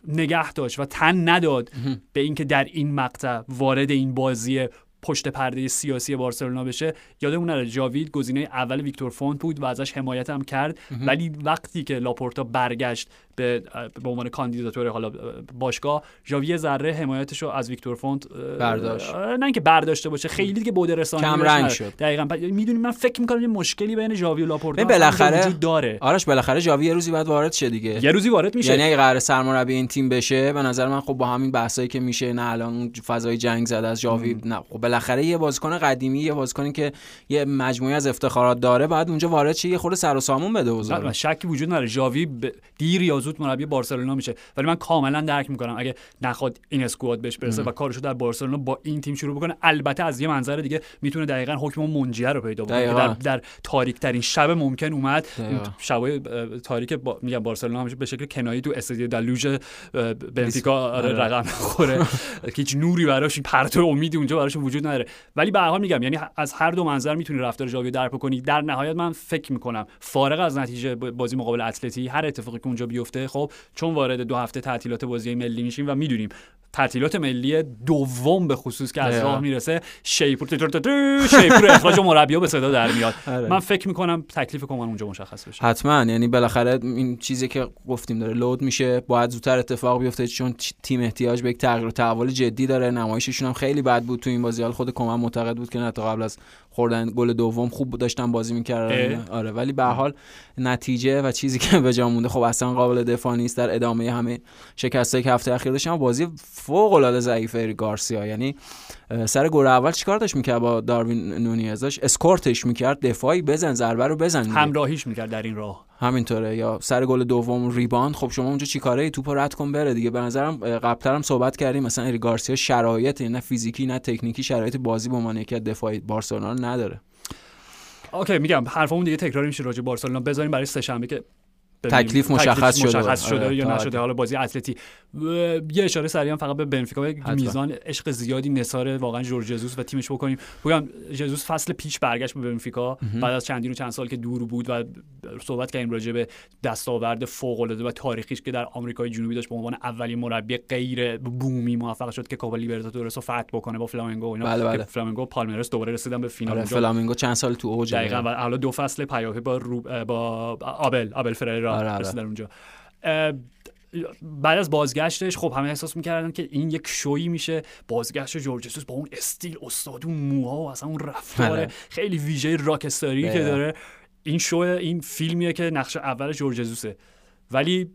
نگه داشت و تن نداد به اینکه در این مقطع وارد این بازی پشت پرده سیاسی بارسلونا بشه یادمون نره ژاوی گزینه اول ویکتور فونت بود و ازش حمایت هم کرد ولی وقتی که لاپورتا برگشت به به عنوان کاندیداتور حالا باشگاه ژاوی ذره حمایتش رو از ویکتور فونت برداشت. نه اینکه برداشته باشه خیلی دیگه بوده رسانه کم رنگ شد. دقیقاً. می‌دونی من فکر می‌کنم یه مشکلی بین ژاوی و لاپورتا بالاخره وجود داره. آرش بالاخره ژاوی یه روزی بعد وارد شه دیگه. یه روزی وارد میشه. یعنی اگه قرار سرمربی این تیم بشه به نظر من خب با همین بحثایی که میشه نه الان فضای جنگ زده از ژاوی نه خب بالاخره یه بازیکن قدیمی یه بازیکنی که یه مجموعه از افتخارات داره بعد اونجا وارد شه یه خورده سر و سامون بده بزرگ شکی وجود نداره. ژاوی ب... دیر یا زود مربی بارسلونا میشه. ولی من کاملا درک می‌کنم. اگه نخواد این اسکواد بهش برسه و کارشو در بارسلونا با این تیم شروع بکنه البته از یه منظر دیگه می‌تونه دقیقا حکم منجیه رو پیدا بکنه در, در تاریک ترین شب ممکن اومد. شبای تاریک با... میگم بارسلونا همیشه به شکل کنایی تو استادیو دلوژ بنفیکا آره رقم خوره که هیچ نوری براش پرتو امیدی اونجا براش وجود نداره. ولی به حال میگم یعنی از هر دو منظر می‌تونی رفتار ژاوی درک کنی در نهایت من فکر می‌کنم فارغ از نتیجه بازی مقابل اتلتی هر اتفاقی که اونجا بیفته خب چون وارد دو هفته تعطیلات بازی ملی میشیم و می‌دونیم تعطیلات ملی دوم به خصوص که از راه می‌رسه شیپور شیپور اخراج مربی به صدا در میاد. آره. من فکر می‌کنم تکلیف کمان اونجا مشخص بشه. حتما. یعنی بالاخره این چیزی که گفتیم داره لود میشه باید زودتر اتفاق بیفته چون تیم احتیاج به یک تغییر تحول جدی داره. نمایششون هم خیلی بد بود تو این بازی. حال خود کمان معتقد بود که نه تا قبل از خوردن گل دوم خوب داشتن بازی می‌کردن. آره ولی به حال نتیجه و چیزی که به جا مونده خب اصلا قابل دفاع نیست. در ادامه همه شکستایی که هفته اخیر داشتن بازی فوق العاده ضعیفه اری گارسیا یعنی سر گل اول چیکار داشت می‌کرد با داروین نونیزش اسکورتش می‌کرد دفاعی بزن ضربه رو بزن همراهیش می‌کرد در این راه. همینطوره. یا سر گل دوم rebound خب شما اونجا چیکاره توپ رد کن بره دیگه. به نظرم قبلتر هم صحبت کردیم مثلا اری گارسیا شرایط نه فیزیکی نه تکنیکی شرایط بازی به عنوان یکی دفاعی بارسلونا نداره. okay میگم حرفمون دیگه تکراری میشه راجع بارسلونا. بذاریم برای سه شنبه که تکلیف مشخص شده, مشخص شده آره، یا نشده. حالا بازی اتلتی یه اشاره سریعا فقط به بنفیکا. میزان عشق زیادی نثار واقعا جورج جزوس و تیمش بکنیم. بگم جزوس فصل پیش برگشت به بنفیکا. بعد از چندین و چند سال که دور بود و صحبت کردیم راجع به دستاورد فوق العاده و تاریخیش که در آمریکای جنوبی داشت به عنوان اولین مربی غیر بومی موفق شد که کوپا لیبرتادورس رو فتح بکنه با فلامنگو اینا. بله بله. فلامنگو پالمرس دوباره رسیدن به فینال آره فلامنگو چند سال تو اوج دقیقاً و حالا دو فصل پیاپی با با آبل آبل آره آره. اونجا. بعد از بازگشتش خب همه احساس می‌کردن که این یک شویی میشه. بازگشت جورج با اون استیل استاد اون موها و اصلا اون رفتار بله. خیلی ویژه راکستاری که داره. این شو این فیلمیه که نقش اول جورج ولی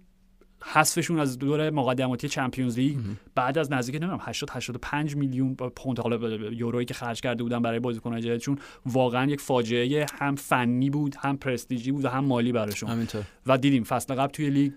حذفشون از دور مقدماتی چمپیونز لیگ بعد از نزدیک نمی‌دونم 80 85 میلیون پوند حالا یورویی که خرج کرده بودن برای بازیکنان جدیدشون واقعا یک فاجعه هم فنی بود هم پرستیژی بود و هم مالی براشون. همینطور. و دیدیم فصل قبل توی لیگ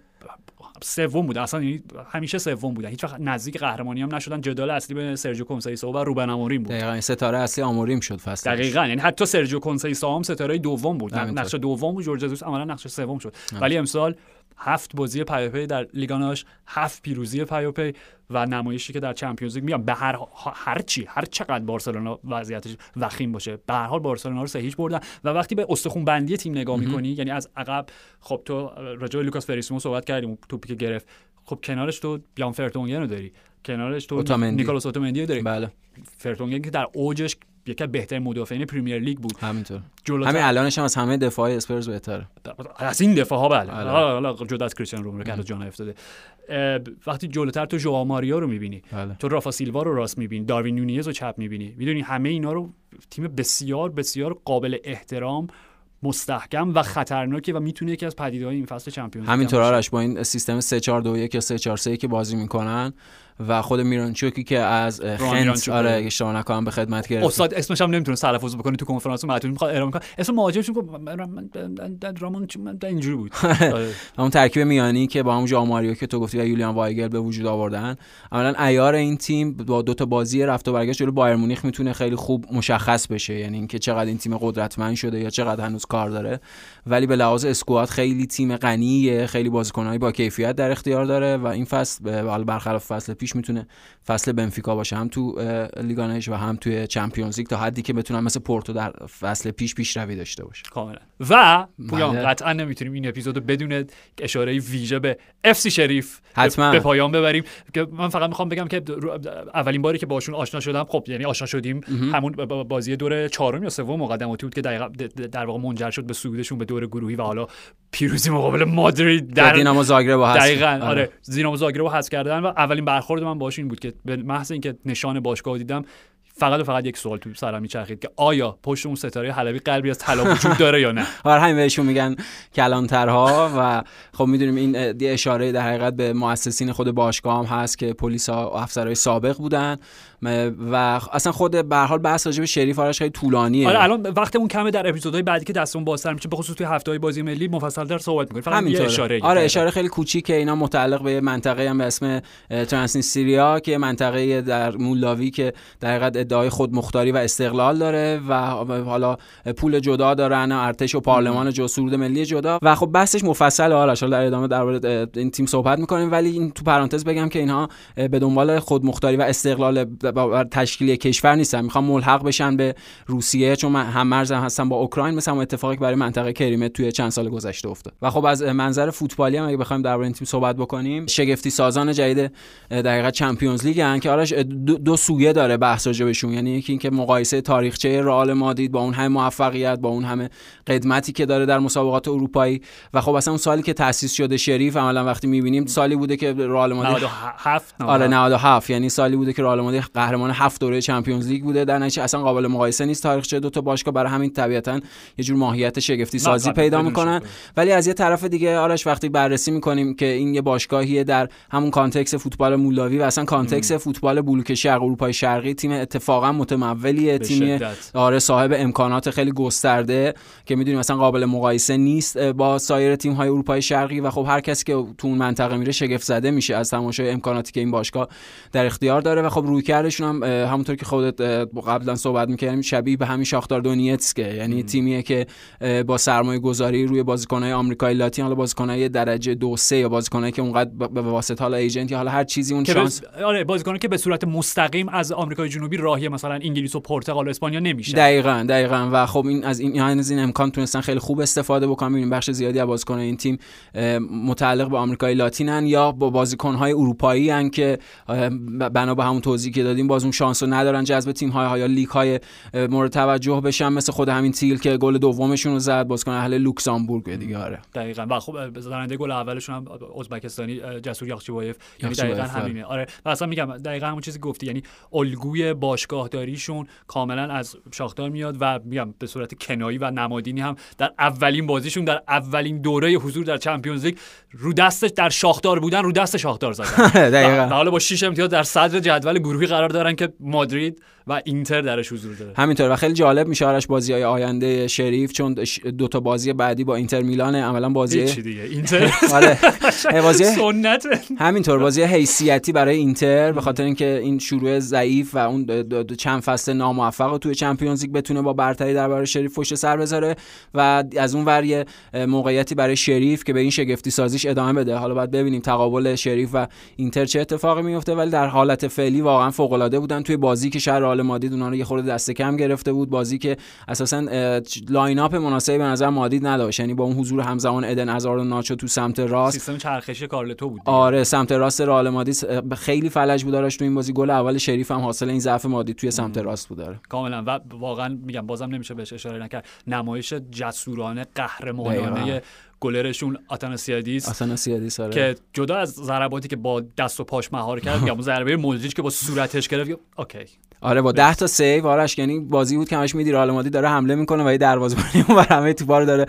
سوم بود. اصلا یعنی همیشه سوم بودن هیچ وقت نزدیک قهرمانی هم نشدن. جدال اصلی بین سرجیو کنسایسو و روبن آموریم بود. دقیقاً ستاره اصلی آموریم شد فصل دقیقاً. یعنی حتی سرجیو کنسایسو هم ستاره دوم بود. نقش دوم بود. جورج عملا نقش سوم شد. ولی امسال هفت بازی پیاپی در لیگا نوش هفت پیروزی پیاپی و نمایشی که در Champions League میام به هر هر چی هر چقدر بارسلونا وضعیتش وخیم باشه به هر حال بارسلونا رو سه هیچ بردن. و وقتی به استخون بندی تیم نگاه می‌کنی یعنی از عقب خب تو راجع لوکاس فریسمو صحبت کردیم توپی که گرفت. خب کنارش تو یان فرتونگن رو داری. کنارش تو اوتامندی. نیکولاس اوتومندی داری. بله. فرتونگن که در اوجش یکی از بهترین مدافعین Premier League بود. همینطور. همین الانش هم از همه دفاعی اسپرز بهتره. از این دفاع ها بله. حالا جدا از کریستیانو رونالدو که جان افتاده. وقتی جلوتر تو ژوا ماریا رو می‌بینی بله. تو رافا سیلوا رو راست می‌بینی داروین نونیز رو چپ می‌بینی می‌دونی همه اینا رو تیم بسیار بسیار قابل احترام مستحکم و خطرناکه و می‌تونه یکی از پدیده‌های این فصل چمپیونز همینطور آرش با این سیستم 3 4 2 1 یا 3 4 3 که بازی می‌کنن و خود میرانچوکی که از خنت آره اشتباه نکنم به خدمت گرفت. استاد اسمش هم نمی‌تونه تلفظ بکنه تو کنفرانس معطوف می‌خواد ارائه کنه. اسم مهاجمش رامون اینجوری بود. اون ترکیب میانی که با همون ژوائو ماریو که تو گفتی و یولیان وایگل به وجود آوردن. عملا عیار این تیم با دو تا بازی رفت و برگشت جلو بایرن مونیخ می‌تونه خیلی خوب مشخص بشه. یعنی اینکه چقدر این تیم قدرتمند شده یا چقدر هنوز کار داره. ولی به لحاظ squad خیلی تیم غنیه خیلی بازیکنایی با کیفیت در اختیار داره و این فصل برخلاف فصل پیش می‌تونه فصل بنفیکا باشه هم تو لیگا نوش و هم توی Champions League تا حدی که بتونن مثل پورتو در فصل پیش پیشروی داشته باشه کاملا و پویان بله. قطعا نمی‌تونیم این اپیزودو بدون اشاره ویژه به اف سی شریف حتما. به پایان ببریم که من فقط می‌خوام بگم که اولین باری که باشون آشنا شدم خب یعنی آشنا شدیم همون بازی دور چهارم یا سوم مقدماتی بود که در واقع منجر شد به صعودشون به دور گروهی و حالا پیروزی مقابل مادرید در دینامو زاگرب دقیقاً آره, آره. دینامو زاگرب حذف کردن و اولین برخورد من باشون بود که به محض اینکه نشان باشگاه دیدم فقط و فقط یک سوال تو سرم میچرخید که آیا پشت اون ستاره حلبی قلبی از طلا وجود داره یا نه؟ آره همین بهشون میگن کلانترها و خب می‌دونیم این اشاره در حقیقت به مؤسسین خود باشگاه هم هست که پلیس ها و افسرهای سابق بودن. و اصلا خود به حال بحث راجع به شریف آرش خیلی طولانیه. آره الان وقتمون کمه در اپیزودهای بعدی که دستمون بازتر میشه به خصوص توی هفته‌های بازی ملی مفصل در صحبت می‌کنیم. فقط یه اشاره آره اشاره خیلی کوچیکه. اینا متعلق به منطقه هم به اسم ترانسنیستریا که منطقه در مولاوی که در حقیقت ادعای خودمختاری و استقلال داره و حالا پول جدا دارن ارتش و پارلمان جدا سرود ملی جدا. و خب بحثش مفصل حالا در ادامه درباره این تیم صحبت می‌کنیم. ولی این تو پرانتز بگم که اینها به دنبال خودمختاری و استقلال با تشکیل کشور نیستن. می‌خوام ملحق بشن به روسیه چون هم مرز هستن با اوکراین مثل اتفاقی برای منطقه کریمه توی چند سال گذشته افتاد. و خب از منظر فوتبالی هم اگه بخوایم درباره این تیم صحبت بکنیم شگفتی سازان جدید دقیقا Champions League هن که آرش دو, دو سویه داره بحث بهشون. یعنی یکی اینکه مقایسه تاریخچه رئال مادرید با اون همه موفقیت با اون همه قدمتی که داره در مسابقات اروپایی. و خب اصلا اون سالی که تأسیس شده شریف عملا وقتی می‌بینیم سالی بوده که رئال مادرید 97 آره 97 یعنی سالی بوده که رئال مادرید قهرمان هفت دوره Champions League بوده. در نتیجه اصلا قابل مقایسه نیست تاریخچه دو تا باشگاه. برای همین طبیعتا یه جور ماهیت شگفتی سازی پیدا می‌کنن. ولی از یه طرف دیگه آرش وقتی بررسی می‌کنیم که این یه باشگاهیه در همون context فوتبال مولداوی و اصلا context فوتبال بلوک شرق اروپای شرقی تیم اتفاقا متمولیه. تیم آره صاحب امکانات خیلی گسترده که می‌دونیم مثلا قابل مقایسه نیست. با سایر تیم های اروپای شرقی و خب هر کسی که تو اون منطقه میره شگفت زده میشه از تماشای امکاناتی که این باشگاه در اختیار داره. و خب رویکردشون هم همونطور که خودت قبلا صحبت می‌کردیم شبیه به همین شاختار دونیتسکه. یعنی تیمیه که با سرمایه گذاری روی بازیکنهای آمریکایی لاتین حالا بازیکنهای درجه دو سه یا بازیکنایی که اونقدر به واسطه حالا ایجنت یا حالا هر چیزی اون شانس آره بازیکنایی که به صورت مستقیم از آمریکای جنوبی راهی مثلا انگلیس و پرتغال و اسپانیا نمیشه دقیقاً دقیقاً. و خب این از این از این امکان تونستن خیلی خوب استفاده بکنن. این بخش زیادی از بازیکنان این تیم متعلق به آمریکای لاتینن یا با بازیکنهای اروپایی ان که بنا به همون توضیحی که دادیم باز اون شانس رو ندارن جذب تیم های یا لیگ های مورد توجه بشن مثل خود همین تیل که گل دومشون رو زد بازیکن اهل لوکزامبورگ دیگه آره. دقیقاً. و خب زننده گل اولشون هم ازبکستانی جسور یاخچیبایف یعنی دقیقاً همینه. آره. و اصلا میگم دقیقاً همون چیزی گفتی یعنی الگوی باشگاهداریشون کاملا از شاختار میاد و میگم به صورت کنایی و نمادینی هم در اولین بازیشون در اولین دوره حضور در چمپیونز لیگ رو دستش در شاختار بودن رو دست شاختار زدن. دقیقاً. حالا با 6 امتیاز در صدر جدول گروهی قرار دارن که مادرید و اینتر درش حضور داره. همینطور و خیلی جالب میشه آرش بازی های آینده شریف چون دو تا بازی بعدی با اینتر میلان عملا بازی دیگه. اینتر آره. بازی سنت. همینطور بازی حیثیتی برای اینتر به خاطر اینکه این شروع ضعیف و اون چند فصل ناموفق توی چمپیونز لیگ بتونه با برتری درباره شریف پشت سر بذاره و از اون ور موقعیتی برای شریف که به این شگفتی سازیش ادامه بده. حالا باید ببینیم تقابل شریف و اینتر چه اتفاقی میفته ولی در حالت فعلی واقعا فوق العاده بودن توی بازی که شهر رئال مادید اونا رو یه خورده دست کم گرفته بود. بازی که اساسا lineup مناسبی به نظر مادرید نداشت. یعنی با اون حضور همزمان ادن ازار و ناچو تو سمت راست. سیستم چرخشی کارلتو بود آره سمت راست رئال مادرید خیلی فلج بود داشت تو این بازی. گل اول شریف هم حاصل این ضعف مادرید توی سمت راست بود داره کاملا. و واقعا میگم بازم نمیشه بهش اشاره نکرد. نمایش جسورانه قهرمانانه گلرشون آتاناسیادیس آتاناسیادیس آره. که جدا از ضرباتی که با دست و پاش مهار کرد یا ضربه مودریچ که با صورتش گرفت okay. آره با 10 تا save آرش یعنی بازی بود که همش میدیدی رئال مادرید داره حمله می‌کنه و یه دروازه‌بانی اون همه توپا رو داره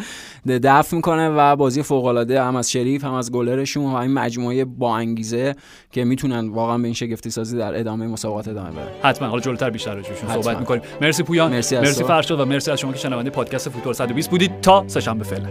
دفع می‌کنه و بازی فوق العاده هم از شریف هم از گلرشون و این مجموعه با انگیزه که می‌تونن واقعا به این شگفتی سازی در ادامه مسابقات ادامه بره حتما. حالا جلوتر بیشتر روشون صحبت می‌کنیم. مرسی پویان. مرسی, مرسی فرشاد و مرسی از شما که شنونده پادکست فوتبال 120 بودید. تا سه شنبه فعلا.